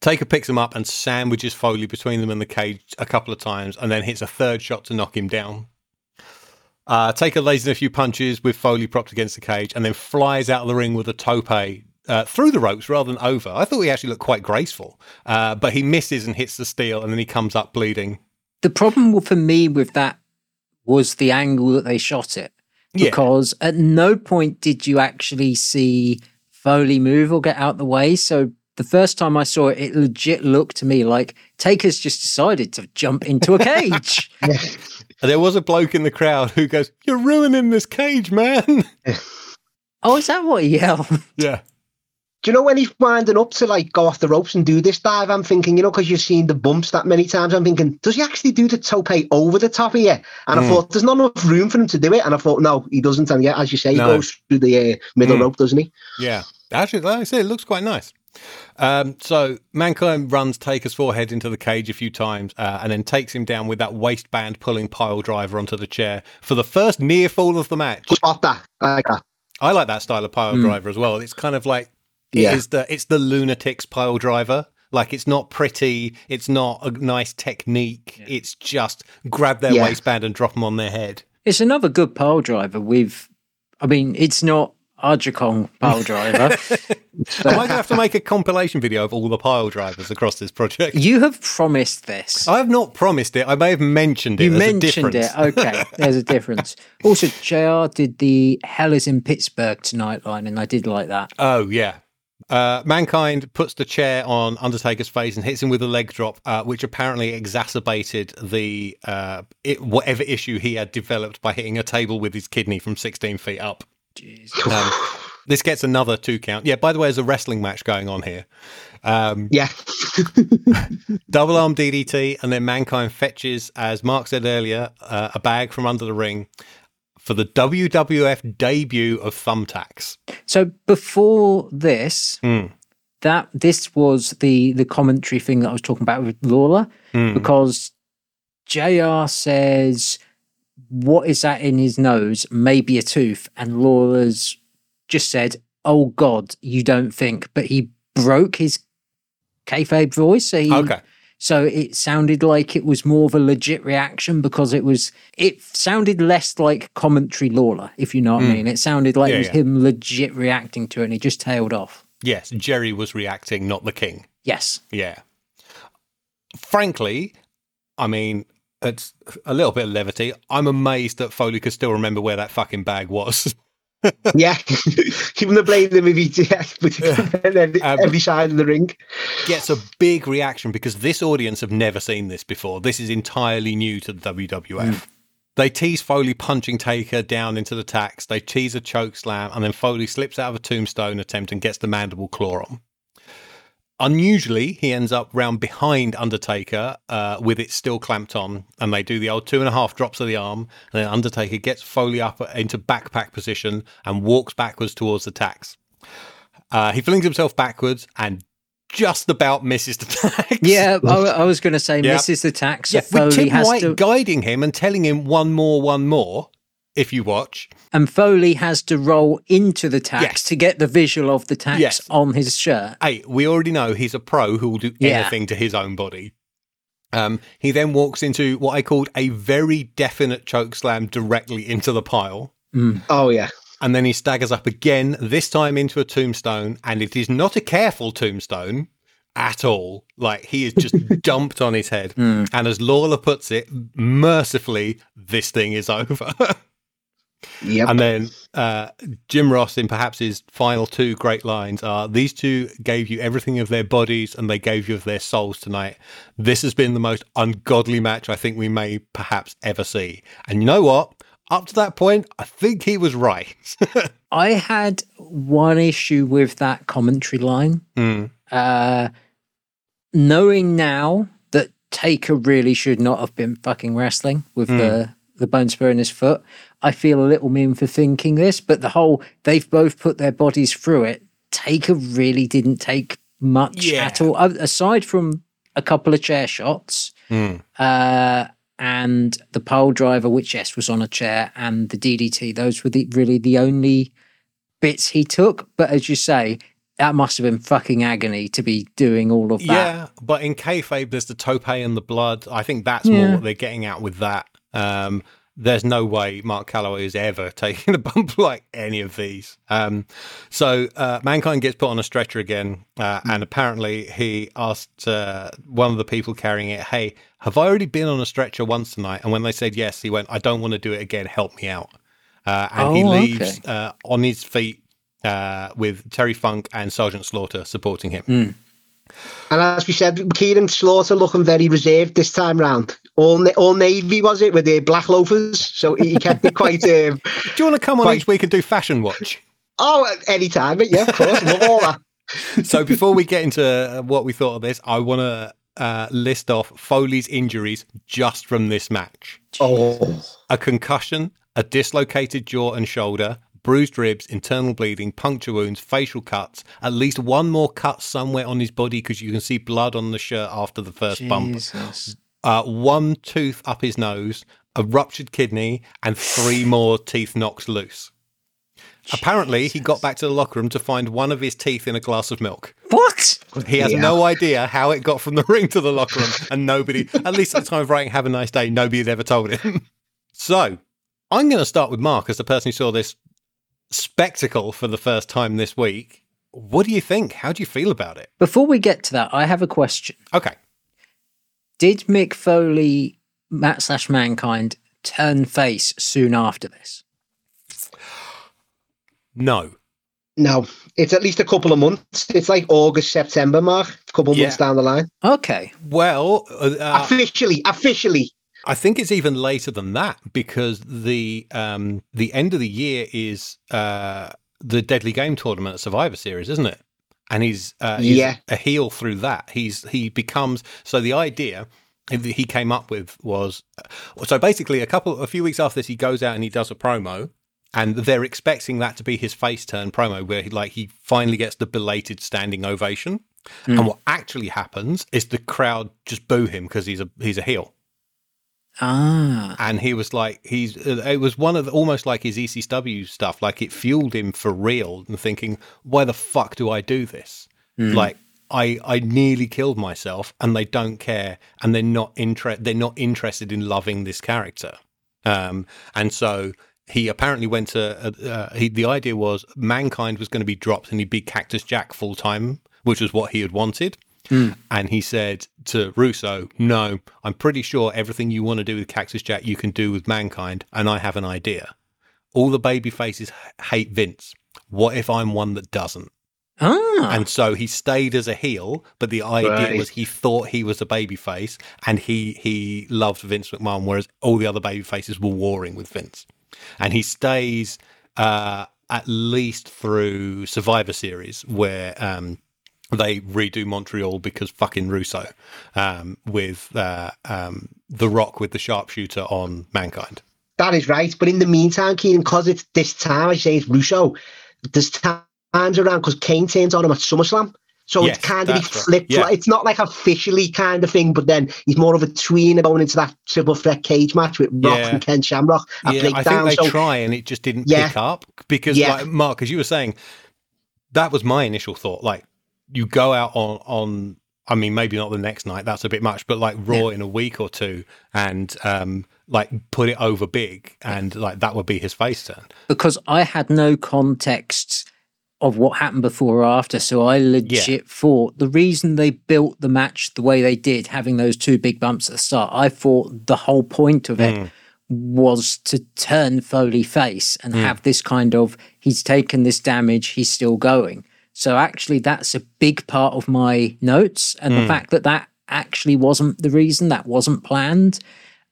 Taker picks him up and sandwiches Foley between them and the cage a couple of times, and then hits a third shot to knock him down. Uh, Taker lays in a few punches with Foley propped against the cage, and then flies out of the ring with a tope uh, through the ropes rather than over. I thought he actually looked quite graceful, uh, but he misses and hits the steel, and then he comes up bleeding. the problem for me with that was the angle that they shot it. Yeah. Because at no point did you actually see Foley move or get out the way. So the first time I saw it, it legit looked to me like Taker's just decided to jump into a cage. (laughs) There was a bloke in the crowd who goes, "You're ruining this cage, man." (laughs) oh, is that what he yelled? yeah. Do you know when he's winding up to like go off the ropes and do this dive? I'm thinking, you know, because you've seen the bumps that many times. I'm thinking, does he actually do the tope over the top of you? And I Mm. thought there's not enough room for him to do it. And I thought, no, he doesn't. And yeah, as you say, he goes through the uh, middle Mm. rope, doesn't he? Yeah, actually, like I said, it looks quite nice. Um, so Mankind runs Taker's forehead into the cage a few times, uh, and then takes him down with that waistband pulling pile driver onto the chair for the first near fall of the match. Good spot that. I like that. I like that style of pile Mm. driver as well. It's kind of like it Yeah. is the it's the lunatics pile driver. Like it's not pretty, it's not a nice technique. It's just grab their Yeah. waistband and drop them on their head. It's another good pile driver with, I mean, it's not Arjacong pile (laughs) driver. Am I going to have to make a compilation video of all the pile drivers across this project? you have promised this. I have not promised it. I may have mentioned it. You There's a mentioned it. Okay, (laughs) there's a difference. Also, JR did the Hell is in Pittsburgh tonight line, and I did like that. Oh yeah. Uh, Mankind puts the chair on Undertaker's face and hits him with a leg drop, uh, which apparently exacerbated the uh, it, whatever issue he had developed by hitting a table with his kidney from 16 feet up. Jeez. Um, this gets another two count. Yeah, by the way, there's a wrestling match going on here. Um, Yeah. (laughs) double arm DDT, and then Mankind fetches, as Mark said earlier, uh, a bag from under the ring for the WWF debut of Thumbtacks. So before this, Hmm. that this was the the commentary thing that I was talking about with Lawler, Hmm. because JR says, "What is that in his nose? Maybe a tooth," and Lawler's just said, "Oh God, you don't think?" But he broke his kayfabe voice. So he, Okay. So it sounded like it was more of a legit reaction because it was. It sounded less like commentary Lawler, if you know what I Mm. mean. It sounded like Yeah, it was yeah. him legit reacting to it, and he just tailed off. Yes, Jerry was reacting, not the king. Yes. Yeah. Frankly, I mean, it's a little bit of levity. I'm amazed that Foley could still remember where that fucking bag was. (laughs) Yeah. (laughs) Even the blade in the movie, yeah, (laughs) every, Um, every side of the ring. Gets a big reaction because this audience have never seen this before. This is entirely new to the WWF. They tease Foley punching Taker down into the tacks. They tease a choke slam, and then Foley slips out of a tombstone attempt and gets the mandible claw on. Unusually, he ends up round behind Undertaker uh, with it still clamped on, and they do the old two and a half drops of the arm. And then Undertaker gets Foley up into backpack position and walks backwards towards the tacks. Uh, he flings himself backwards and just about misses the (laughs) tacks. Yeah, I, I was going to say Yeah. misses the tacks. So yeah, with Foley Tim has White to, guiding him and telling him one more, one more. If you watch, and Foley has to roll into the tacks Yes. to get the visual of the tacks Yes. on his shirt. hey, we already know he's a pro who will do Yeah. anything to his own body. Um, he then walks into what I called a very definite choke slam directly into the pile. Oh, yeah. And then he staggers up again, this time into a tombstone, and it is not a careful tombstone at all. Like he is just (laughs) dumped on his head. Hmm. And as Lawler puts it, mercifully, this thing is over. (laughs) Yep. And then uh, Jim Ross, in perhaps his final two great lines, are These two gave you everything of their bodies and they gave you of their souls tonight. This has been the most ungodly match I think we may perhaps ever see. And you know what? Up to that point, I think he was right. (laughs) I had one issue with that commentary line. Hmm. Uh, knowing now that Taker really should not have been fucking wrestling with Hmm. the the bone spur in his foot, I feel a little mean for thinking this. But the whole they've both put their bodies through it. Taker really didn't take much Yeah. at all, aside from a couple of chair shots. Hmm. Uh, and the pole driver, which yes was on a chair, and the DDT. Those were the, really the only bits he took. But as you say, that must have been fucking agony to be doing all of that. Yeah, but in kayfabe, there's the tope and the blood. I think that's Yeah. more what they're getting at with that. Um, there's no way Mark Calaway is ever (laughs) taking a bump (laughs) like any of these. Um, so uh, Mankind gets put on a stretcher again, uh, and apparently he asked uh, one of the people carrying it, "Hey, have I already been on a stretcher once tonight?" And when they said yes, he went, "I don't want to do it again. Help me out." Uh, and he Oh, leaves okay. uh, on his feet uh, with Terry Funk and Sergeant Slaughter supporting him. And as we said, Kieran Slaughter looking very reserved this time round. All all navy was it with the black loafers, so he kept it quite. (laughs) Um, Do you want to come on Quite- each week and do Fashion Watch? oh, anytime, but yeah, of course, love all that. (laughs) so before we get into uh, what we thought of this, I want to uh, list off Foley's injuries just from this match: Oh, a concussion, a dislocated jaw and shoulder, bruised ribs, internal bleeding, puncture wounds, facial cuts, at least one more cut somewhere on his body because you can see blood on the shirt after the first bump. Jesus. Uh, one tooth up his nose, a ruptured kidney, and three (sighs) more teeth knocked loose. Apparently, he got back to the locker room to find one of his teeth in a glass of milk. What? He has Yeah. no idea how it got from the (laughs) ring to the locker room, and nobody, at least at the time of writing "Have a nice day," nobody had ever told him. (laughs) so, I'm going to start with Mark as the person who saw this spectacle for the first time this week. What do you think? How do you feel about it? Before we get to that, I have a question. Okay, Did Mick Foley, Matt slash Mankind, turn face soon after this? no, no. It's at least a couple of months. It's like August, September, Mark. A couple of months down the line. Okay. well, uh, uh, officially, officially. I think it's even later than that because the um, the end of the year is uh, the Deadly Game tournament at Survivor Series, isn't it? And he's uh, he's Yeah. a heel through that. He's he becomes so the idea that he came up with was so basically a couple a few weeks after this he goes out and he does a promo and they're expecting that to be his face turn promo where he like he finally gets the belated standing ovation and what actually happens is the crowd just boo him because he's a he's a heel Ah. and he was like he's it was one of the, almost like his ECW stuff like it fueled him for real and thinking why the fuck do I do this? Like I I nearly killed myself and they don't care and they're not inter- they're not interested in loving this character. Um and so he apparently went to uh, uh, he the idea was mankind was going to be dropped and he'd be Cactus Jack full time which was what he had wanted and he said to Russo, No, I'm pretty sure everything you want to do with Cactus Jack, you can do with Mankind, and I have an idea. All the baby faces hate Vince. What if I'm one that doesn't? Ah. And so he stayed as a heel, but the idea Right. was he thought he was a baby face and he he loved Vince McMahon, whereas all the other baby faces were warring with Vince. And he stays uh, at least through Survivor Series, where um, they redo Montreal because fucking Russo um, with uh, um, The Rock with the sharpshooter on Mankind. That is right. But in the meantime, Keenan, because it's this time, I say it's Russo, there's times around because Kane turns on him at SummerSlam. So Yes, it's kind of right. flipped. Yeah. It's not like officially kind of thing, but then he's more of a tweener going into that triple threat cage match with Rock Yeah. and Ken Shamrock at yeah, I think they So try and it just didn't Yeah. pick up because, like Mark, as you were saying, that was my initial thought. Like, you go out on on. I mean, maybe not the next night. That's a bit much, but like Raw in a week or two, and um, like put it over big, and like that would be his face turn. because I had no context of what happened before or after. So I legit thought the reason they built the match the way they did, having those two big bumps at the start, I thought the whole point of it was to turn Foley face and have this kind of he's taken this damage, he's still going. So actually, that's a big part of my notes, and the hmm. fact that that actually wasn't the reason, that wasn't planned,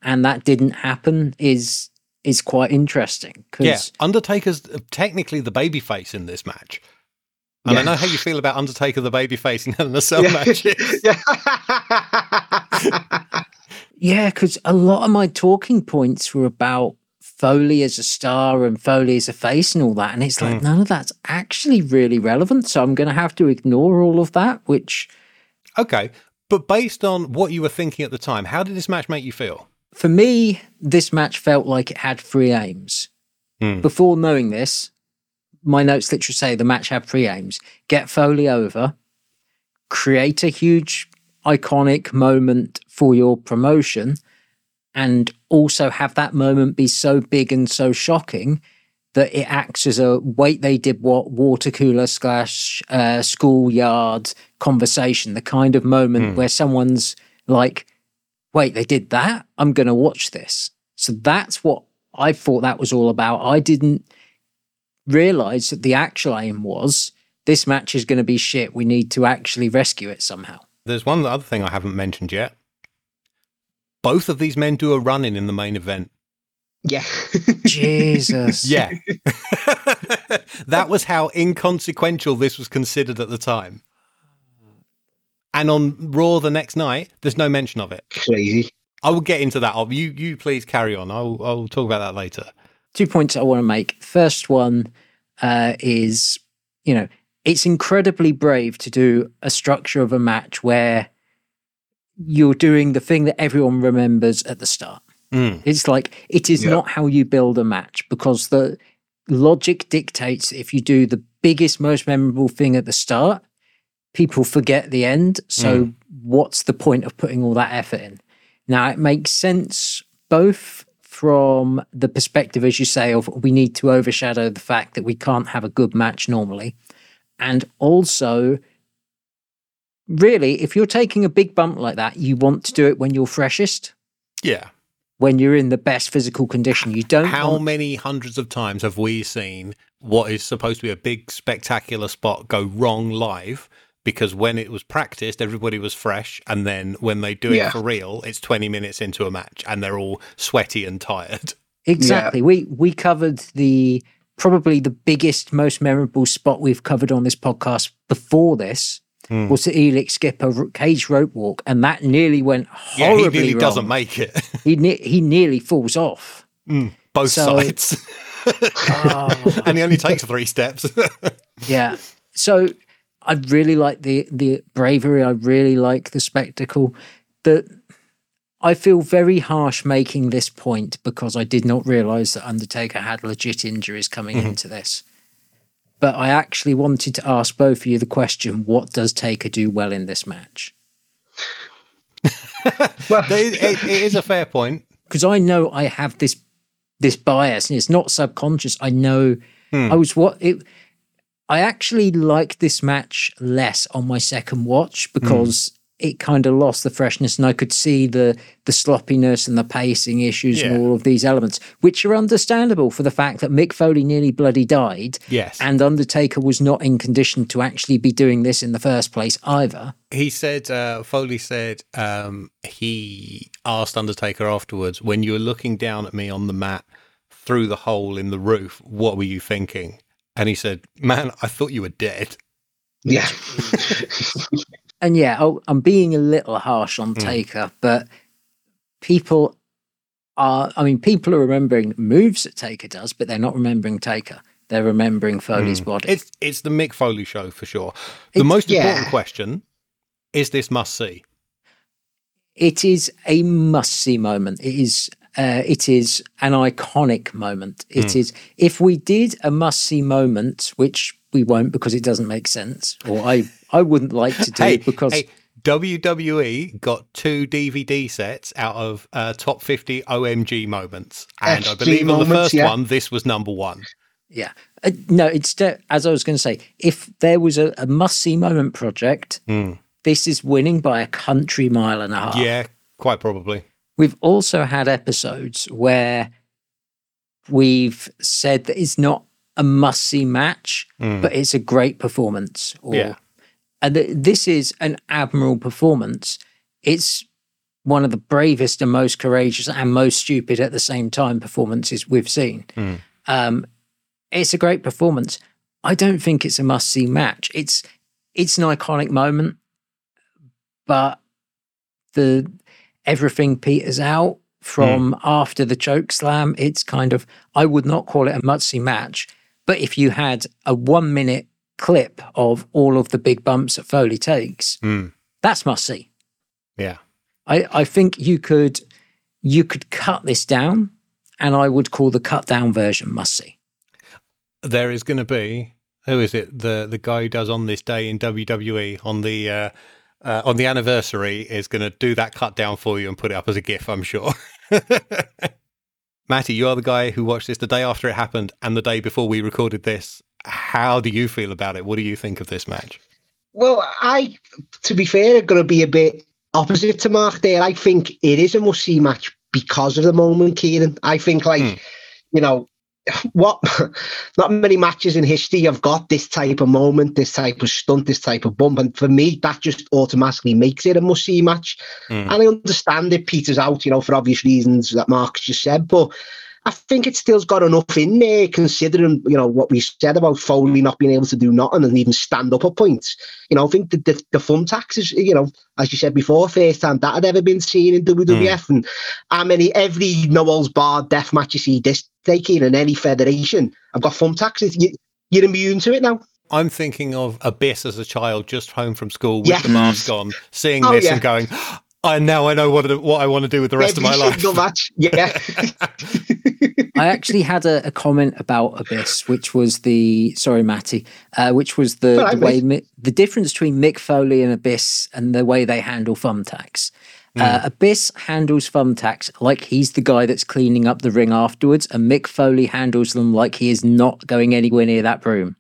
and that didn't happen is is quite interesting. 'cause- Yeah, Undertaker's technically the babyface in this match. And I know how you feel about Undertaker the babyface in Hell in a Cell matches. (laughs) yeah. (laughs) Yeah, because a lot of my talking points were about Foley as a star and Foley as a face and all that. And it's like, none of that's actually really relevant. So I'm going to have to ignore all of that, which Okay, but based on what you were thinking at the time, how did this match make you feel? for me, this match felt like it had three aims. Hmm. Before knowing this, my notes literally say the match had three aims get Foley over, create a huge iconic moment for your promotion, and also have that moment be so big and so shocking that it acts as a wait they did what water cooler slash uh, schoolyard conversation the kind of moment where someone's like wait they did that? I'm going to watch this. So that's what i thought that was all about. I didn't realize that the actual aim was this match is going to be shit. We need to actually rescue it somehow. There's one other thing I haven't mentioned yet. Both of these men do a run in in the main event. Yeah. Jesus. (laughs) Yeah. (laughs) that was how inconsequential this was considered at the time. And on Raw the next night, there's no mention of it. Crazy. I will get into that. I'll- You, you please carry on. I'll, I'll talk about that later. two points I want to make. First one uh, is, you know, it's incredibly brave to do a structure of a match where you're doing the thing that everyone remembers at the start. Mm. It's like it is not how you build a match because the logic dictates if you do the biggest, most memorable thing at the start, people forget the end. So, what's the point of putting all that effort in? Now, it makes sense both from the perspective, as you say, of we need to overshadow the fact that we can't have a good match normally. And also, really, if you're taking a big bump like that, you want to do it when you're freshest Yeah. when you're in the best physical condition. You don't How want- many hundreds of times have we seen what is supposed to be a big, spectacular spot go wrong live? Because when it was practiced, everybody was fresh. And then when they do it for real, it's 20 minutes into a match and they're all sweaty and tired. (laughs) exactly. We we covered the probably the biggest, most memorable spot we've covered on this podcast before this Hmm. was the Elix Skipper r- cage rope walk, and that nearly went horribly Yeah, horribly he nearly wrong. doesn't make it. (laughs) he ne- he nearly falls off. Both So- sides. (laughs) Oh, and he only takes three steps. (laughs) yeah. So I really like the the bravery. I really like the spectacle. That I feel very harsh making this point because I did not realize that Undertaker had legit injuries coming into this. But I actually wanted to ask both of you the question: What does Taker do well in this match? (laughs) Well, it, it- it is a fair point. Because I know I have this this bias, and it's not subconscious. I know hmm. I was what it. I actually liked this match less on my second watch hmm. because it kind of lost the freshness, and I could see the the sloppiness and the pacing issues Yeah. and all of these elements, which are understandable for the fact that Mick Foley nearly bloody died, Yes. and Undertaker was not in condition to actually be doing this in the first place either. He said, uh, Foley said, um, he asked Undertaker afterwards, when you were looking down at me on the mat through the hole in the roof, what were you thinking? And he said, man, I thought you were dead. yeah. (laughs) (laughs) and yeah, I'll- I'm being a little harsh on hmm. Taker, but people are, I mean, people are remembering moves that Taker does, but they're not remembering Taker. They're remembering Foley's hmm. body. It's it's the Mick Foley show for sure. The most yeah. important question is this must see. it is a must see moment. It is. Uh, it is an iconic moment. It hmm. is. If we did a must see moment, which we won't because it doesn't make sense, or I, I wouldn't like to do Hey, because hey, WWE got two DVD sets out of uh, top 50 OMG moments. And I FG believe on the first yeah. one, this was number one. Yeah. Uh, no, it's as I was going to say. If there was a, a must-see moment project, this is winning by a country mile and a half. Yeah, quite probably. We've also had episodes where we've said that it's not a must-see match, but it's a great performance. Or, Yeah. And this is an admirable performance. It's one of the bravest and most courageous and most stupid at the same time performances we've seen. Um, it's a great performance. I don't think it's a must see match. It's it's an iconic moment, but the everything peters out from after the choke slam. It's kind of I would not call it a must see match, but if you had a one minute clip of all of the big bumps that Foley takes, Mm. that's must see. Yeah. I, I think you could you could cut this down, and I would call the cut down version must see. There is going to be who is it? The the guy who does on this day in WWE on the uh, uh, on the anniversary is going to do that cut down for you and put it up as a GIF. I'm sure. (laughs) Matty, you are the guy who watched this the day after it happened and the day before we recorded this. How do you feel about it? What do you think of this match? Well, I, to be fair, are going to be a bit opposite to Mark there. I think it is a must see match because of the moment, Kieran. I think, like, Hmm. you know, what (laughs) not many matches in history have got this type of moment, this type of stunt, this type of bump. And for me, that just automatically makes it a must see match. Hmm. And I understand it peters out, you know, for obvious reasons that Mark's just said. But I think it still's got enough in there, considering you know what we said about Foley not being able to do nothing and even stand up at points. You know, I think the the, the thumbtacks is you know, as you said before, first time that had ever been seen in WWF, hmm. and how many every Noel's bar death match you see this taking in any federation, I've got thumbtacks. You, you're immune to it now. I'm thinking of Abyss as a child, just home from school with Yes. the mask on, seeing Oh, this yeah. and going, "I now I know what what I want to do with the rest of my life." single (laughs) match, yeah. I actually had a, a comment about Abyss, which was the sorry, Matty, uh, which was the, All right, the way. Mi- the difference between Mick Foley and Abyss and the way they handle thumbtacks. Uh, Abyss handles thumbtacks like he's the guy that's cleaning up the ring afterwards, and Mick Foley handles them like he is not going anywhere near that broom.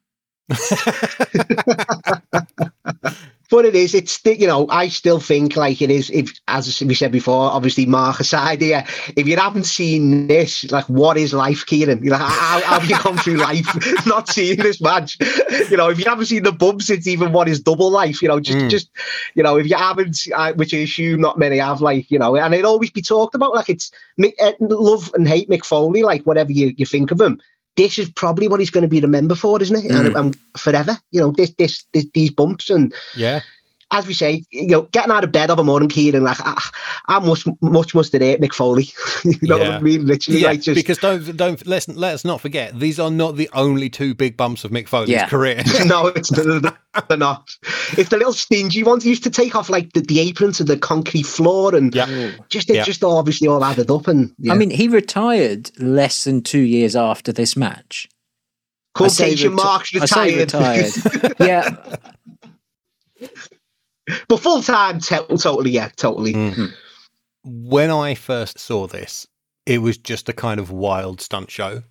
But it is, it's, you know, I still think like it is, if, as we said before, obviously Mark aside here, if you haven't seen this, like what is life, Kieran? You know, how, how have you come through life (laughs) not seeing this match? You know, if you haven't seen the bumps, it's even what is double life, you know, just, Mm. just, you know, if you haven't, uh, which I assume not many have, like, you know, and it always be talked about, like it's uh, love and hate Mick Foley, like whatever you, you think of him. This is probably what he's going to be remembered for, isn't it? And, mm. and forever, you know, this, this, this, these bumps and, yeah, as we say, you know, getting out of bed of a morning, Kieran, like ah, I, I much, much must have hate Mick Foley. (laughs) you know what I mean? Literally, yeah. like just because don't don't let's let's not forget these are not the only two big bumps of Mick Foley's Yeah. career. (laughs) no, it's they're not. It's the little stingy ones he used to take off like the, the apron to the concrete floor, and yeah, just it Yeah. just obviously all added up. And yeah. I mean, he retired less than two years after this match. I say quotation reti- marks I say retired, retired. yeah, (laughs) but full time, te- totally, yeah, totally. Mm. when I first saw this, it was just a kind of wild stunt show.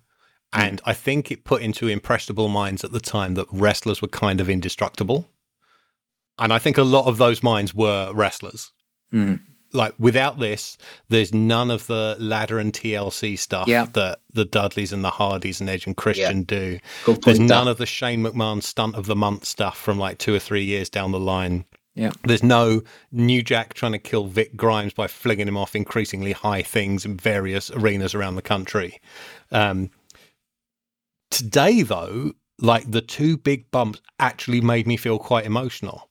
And I think it put into impressionable minds at the time that wrestlers were kind of indestructible. And I think a lot of those minds were wrestlers. Mm. Like without this, there's none of the ladder and TLC stuff Yeah. that the Dudleys and the Hardys and Edge and Christian do. Good There's none that. of the Shane McMahon stunt of the month stuff from like two or three years down the line. Yeah. There's no New Jack trying to kill Vic Grimes by flinging him off increasingly high things in various arenas around the country. Um, today, though, like the two big bumps actually made me feel quite emotional.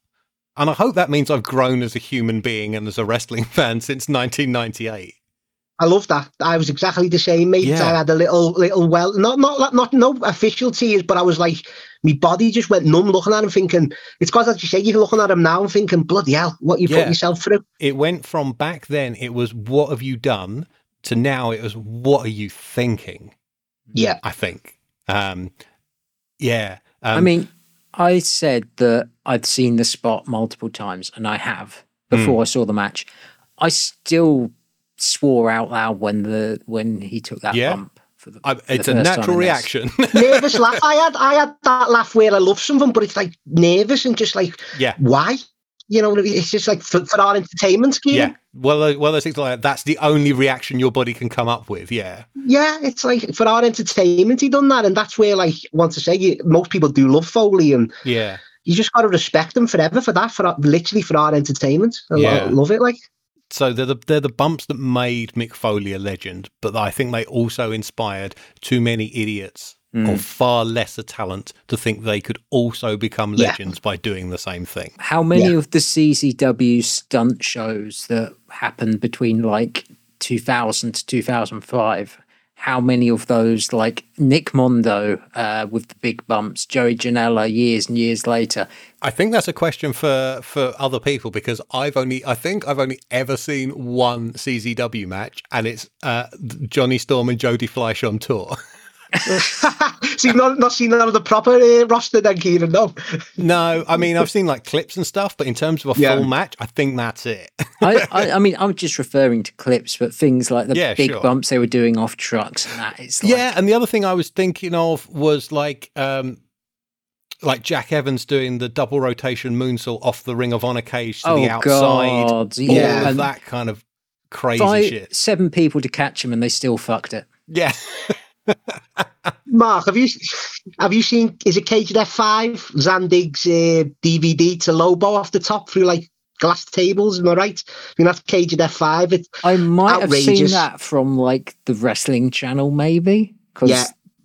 And I hope that means I've grown as a human being and as a wrestling (laughs) fan since 1998. I love that. I was exactly the same, mate. Yeah. I had a little, little well, not, not, not, no official tears, but I was like, my body just went numb looking at him, thinking it's because, as you say, you're looking at him now and thinking, bloody hell, what you Yeah. put yourself through. It went from back then, it was what have you done, to now it was what are you thinking? Yeah, I think. Um, yeah. Um, I mean, I said that I'd seen the spot multiple times, and I have before I saw the match. I still swore out loud when the when he took that Yeah. bump. For the, I, for it's the a first natural in reaction. (laughs) (laughs) nervous laugh. I had, I had that laugh where I love something, but it's like nervous and just like, yeah. why? You know, it's just like for, for our entertainment scheme. Yeah. Well, uh, well, there's things like that. That's the only reaction your body can come up with. Yeah. Yeah, it's like for our entertainment, he done that, and that's where, like, want to say, you, most people do love Foley, and Yeah. you just got to respect them forever for that, for our, literally for our entertainment. I lo- Yeah. love it, like. So they're the, they're the bumps that made Mick Foley a legend, but I think they also inspired too many idiots Mm. of far lesser talent to think they could also become Yeah. legends by doing the same thing. How many Yeah. of the CZW stunt shows that happened between like 2000 to 2005? How many of those, like Nick Mondo uh, with the big bumps, Joey Janela years and years later? I think that's a question for for other people because I've only I think I've only ever seen one CZW match and it's uh, Johnny Storm and Jody Fleisch on tour. (laughs) (laughs) so you've not, not seen none of the proper uh, roster then, Kieran, no? no, I mean I've seen like clips and stuff, but in terms of a Yeah. full match, I think that's it. (laughs) I, I, I mean, I'm just referring to clips, but things like the Yeah, big sure. bumps they were doing off trucks and that. It's like, yeah, and the other thing I was thinking of was like um like Jack Evans doing the double rotation moonsault off the Ring of Honor cage to oh the outside. god, All yeah, of and that kind of crazy five, shit. seven people to catch him, and they still fucked it. Yeah. (laughs) Mark, have you have you seen, is it Cage F Five Zandig's uh, DVD to Lobo off the top through like glass tables. Am I right? I mean, that's cage of death five. It's I might have seen that from like the wrestling channel, maybe. 'Cause Yeah.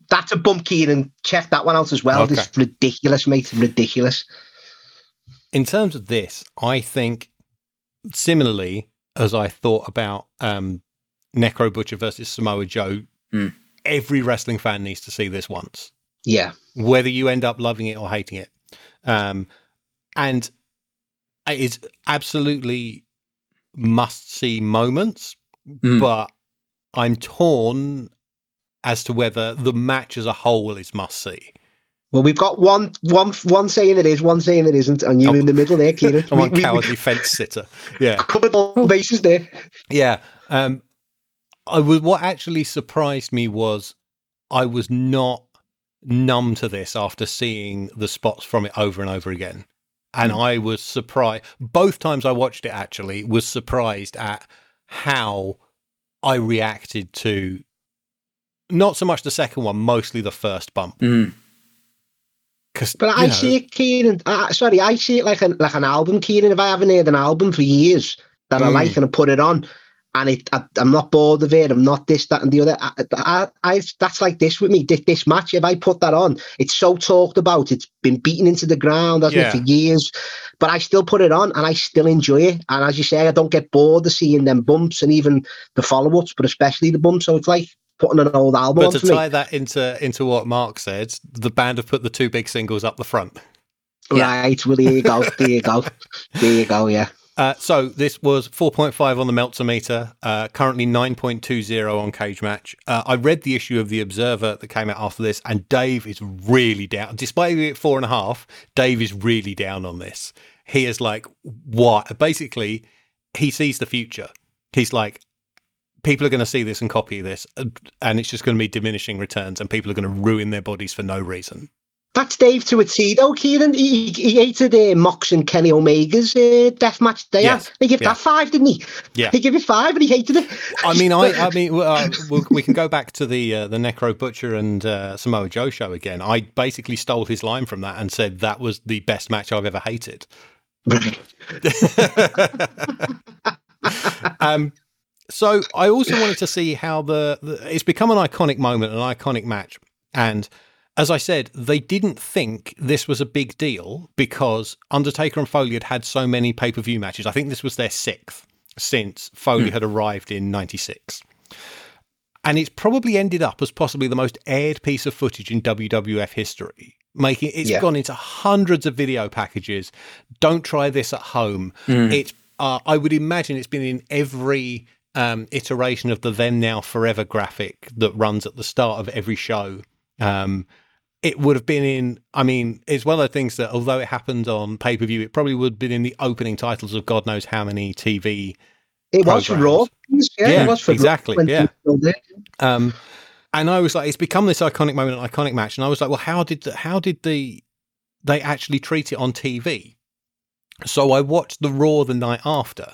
that's a bump, Kieran. Check that one out as well. Okay. It's ridiculous, mate. Ridiculous. in terms of this, I think similarly as I thought about um, Necro Butcher versus Samoa Joe, Hmm. every wrestling fan needs to see this once, Yeah. whether you end up loving it or hating it. Um, and it is absolutely must see moments, Mm. but I'm torn as to whether the match as a whole is must see. Well, we've got one, one, one saying it is, one saying it isn't, and you're Oh. in the middle there, Kieran. (laughs) I'm We- on we- we cowardly fence sitter. (laughs) Yeah. covered all bases there. Yeah. Um, I was what actually surprised me was I was not numb to this after seeing the spots from it over and over again. And I was surprised both times I watched it actually was surprised at how I reacted to not so much the second one, mostly the first bump. Mm. Because But I see it, Kieran. Uh, sorry, I see it like an like an album, Kieran. If I haven't heard an album for years that I Mm. like and I put it on, and it, I, I'm not bored of it. I'm not this, that, and the other. I, I, that's like this with me. This, this match, if I put that on, it's so talked about. It's been beaten into the ground, hasn't Yeah. it, for years. But I still put it on, and I still enjoy it. And as you say, I don't get bored of seeing them bumps and even the follow-ups, but especially the bumps. So it's like putting an old album but on to for me. tie that into into what Mark said, the band have put the two big singles up the front. Yeah. Right. Well, there you go. There you go. There you go. Yeah. Uh, so this was 4.5 on the Meltzer uh, currently 9.20 on Cage Match. Uh, I read the issue of the Observer that came out after this, and Dave is really down. Despite it at four and a half, Dave is really down on this. He is like, what? Basically, he sees the future. He's like, people are going to see this and copy this, and it's just going to be diminishing returns, and people are going to ruin their bodies for no reason. That's Dave to a T, though, Kieran. He, he hated uh, Mox and Kenny Omega's uh, death match there. Yes, He gave yeah. that five, didn't he? Yeah. He gave it five, and he hated it. I mean, I, I mean, (laughs) uh, we'll, we can go back to the uh, the Necro Butcher and uh, Samoa Joe show again. I basically stole his line from that and said that was the best match I've ever hated. (laughs) Um, so I also wanted to see how the, the it's become an iconic moment, an iconic match, and as I said, they didn't think this was a big deal because Undertaker and Foley had had so many pay per view matches. I think this was their sixth since Foley had arrived in '96. And it's probably ended up as possibly the most aired piece of footage in WWF history. Making it's Yeah. gone into hundreds of video packages. Don't try this at home. Mm. It's uh, I would imagine it's been in every um, iteration of the then now forever graphic that runs at the start of every show. Um, it would have been in. I mean, it's one of the things that although it happened on pay per view, it probably would have been in the opening titles of God knows how many TV It was for Raw. Yeah, Yeah, it was for Raw exactly, yeah. he was there. Um, and I was like, it's become this iconic moment, an iconic match. And I was like, well, how did the, how did the they actually treat it on TV? So I watched the Raw the night after.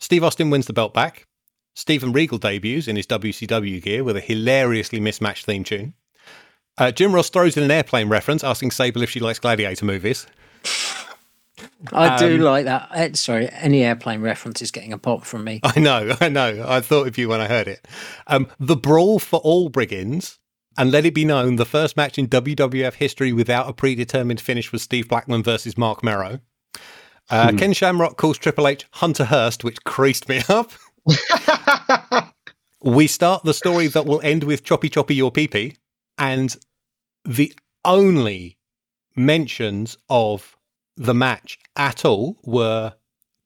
Steve Austin wins the belt back. Steven Regal debuts in his WCW gear with a hilariously mismatched theme tune. Uh, Jim Ross throws in an airplane reference, asking Sable if she likes gladiator movies. I do Um, like that. Uh, sorry, any airplane reference is getting a pop from me. I know, I know. I thought of you when I heard it. Um, the brawl for all Brigands, and let it be known, the first match in WWF history without a predetermined finish was Steve Blackman versus Marc Mero. Uh, Ken Shamrock calls Triple H Hunter Hearst, which creased me (laughs) up. (laughs) we start the story that will end with Choppy Choppy Your Pee Pee and the only mentions of the match at all were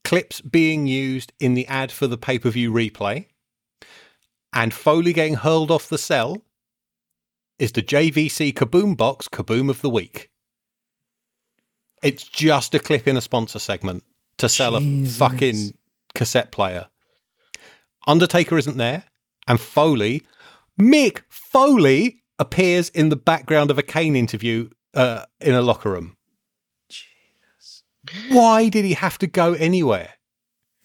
clips being used in the ad for the pay per view replay, and Foley getting hurled off the cell is the JVC Kaboom Box Kaboom of the Week. It's just a clip in a sponsor segment to sell Jesus. a fucking cassette player. Undertaker isn't there, and Foley, Mick Foley, appears in the background of a Kane interview uh, in a locker room. Jesus. Why did he have to go anywhere?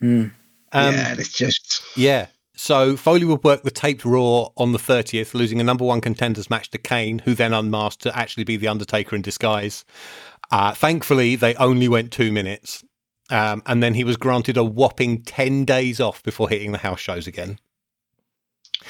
Mm. Um, yeah, it's just yeah. So Foley would work the taped Raw on the 30th, losing a number one contenders match to Kane, who then unmasked to actually be the Undertaker in disguise. Uh, thankfully, they only went two minutes. Um, and then he was granted a whopping 10 days off before hitting the house shows again.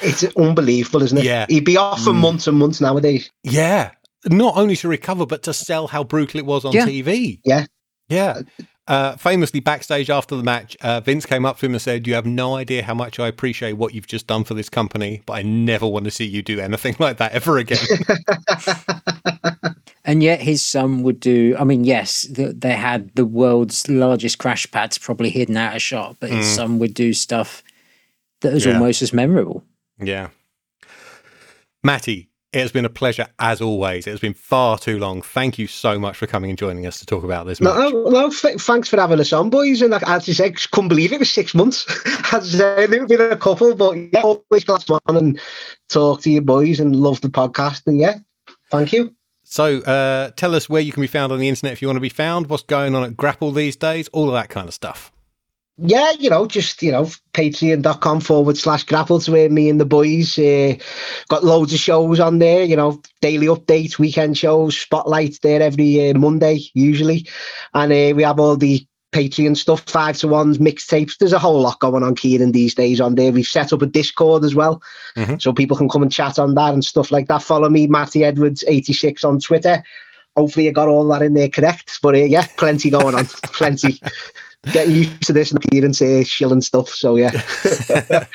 It's unbelievable, isn't it? Yeah. He'd be off for Mm. months and months nowadays. Yeah. Not only to recover, but to sell how brutal it was on Yeah. TV. Yeah. Yeah. Uh, famously, backstage after the match, uh, Vince came up to him and said, You have no idea how much I appreciate what you've just done for this company, but I never want to see you do anything (laughs) like that ever again. (laughs) And yet his son would do. I mean, yes, th they had the world's largest crash pads probably hidden out of shot, but his Mm. son would do stuff that was Yeah. almost as memorable. Yeah. Matty, it has been a pleasure as always. It has been far too long. Thank you so much for coming and joining us to talk about this No, no, no th- thanks for having us on, boys. And like, as you said, couldn't believe it was six months. (laughs) as I said, it's been a couple, but yeah, always glad to on and talk to you boys and love the podcast. And yeah, thank you. So, uh, tell us where you can be found on the internet if you want to be found, what's going on at GRAPPL these days, all of that kind of stuff. Yeah, you know, just, you know, patreon.com forward slash GRAPPL to where me and the boys uh, got loads of shows on there, you know, daily updates, weekend shows, spotlights there every uh, Monday, usually. And uh, we have all the Patreon stuff, five to ones, mixtapes. There's a whole lot going on, Kieran, these days on there. We've set up a Discord as well, Mhm. so people can come and chat on that and stuff like that. Follow me, Matty Edwards86 on Twitter. Hopefully, I got all that in there correct. But uh, yeah, plenty going on, (laughs) plenty. Getting used to this and appearance uh, shilling stuff. So yeah, (laughs)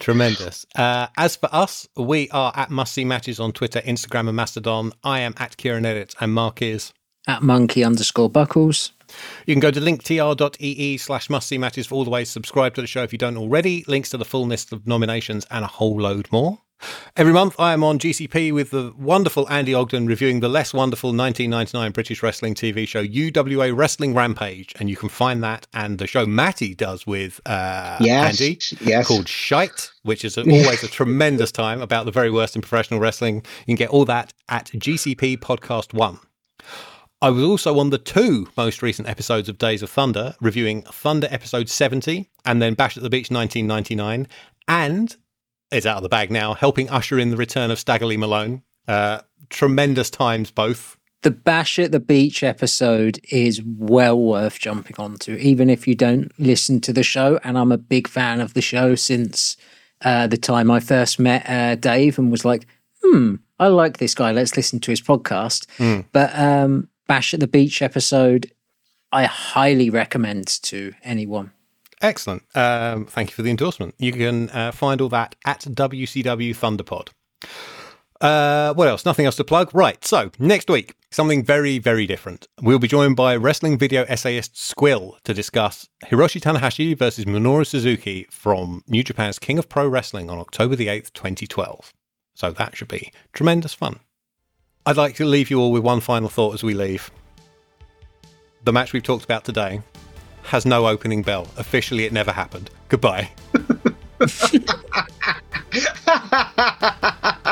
Tremendous. Uh, as for us, we are at Must See Matches on Twitter, Instagram, and Mastodon. I am at Kieran Edit, and Mark is. At monkey underscore buckles. You can go to linktr.ee slash must see matches for all the ways to subscribe to the show if you don't already, links to the full list of nominations, and a whole load more. Every month, I am on GCP with the wonderful Andy Ogden reviewing the less wonderful 1999 British wrestling TV show UWA Wrestling Rampage, and you can find that and the show Matty does with uh, yes, Andy yes. called Shite, which is always a tremendous time about the very worst in professional wrestling. You can get all that at GCP Podcast 1. I was also on the two most recent episodes of Days of Thunder, reviewing Thunder episode 70 and then Bash at the Beach 1999, and it's out of the bag now, helping usher in the return of Staggerly Malone. Uh, tremendous times both. The Bash at the Beach episode is well worth jumping onto, even if you don't listen to the show. And I'm a big fan of the show since uh, the time I first met uh, Dave and was like, hmm, I like this guy. Let's listen to his podcast. But um, Bash at the Beach episode, I highly recommend to anyone. Excellent. Um, thank you for the endorsement. You can uh, find all that at WCW Thunderpod. Uh, what else? Nothing else to plug. Right. So next week, something very, very different. We'll be joined by wrestling video essayist Squill to discuss Hiroshi Tanahashi versus Minoru Suzuki from New Japan's King of Pro Wrestling on October the 8th, 2012. So that should be tremendous fun. I'd like to leave you all with one final thought as we leave. The match we've talked about today has no opening bell. Officially, it never happened. Goodbye. (laughs)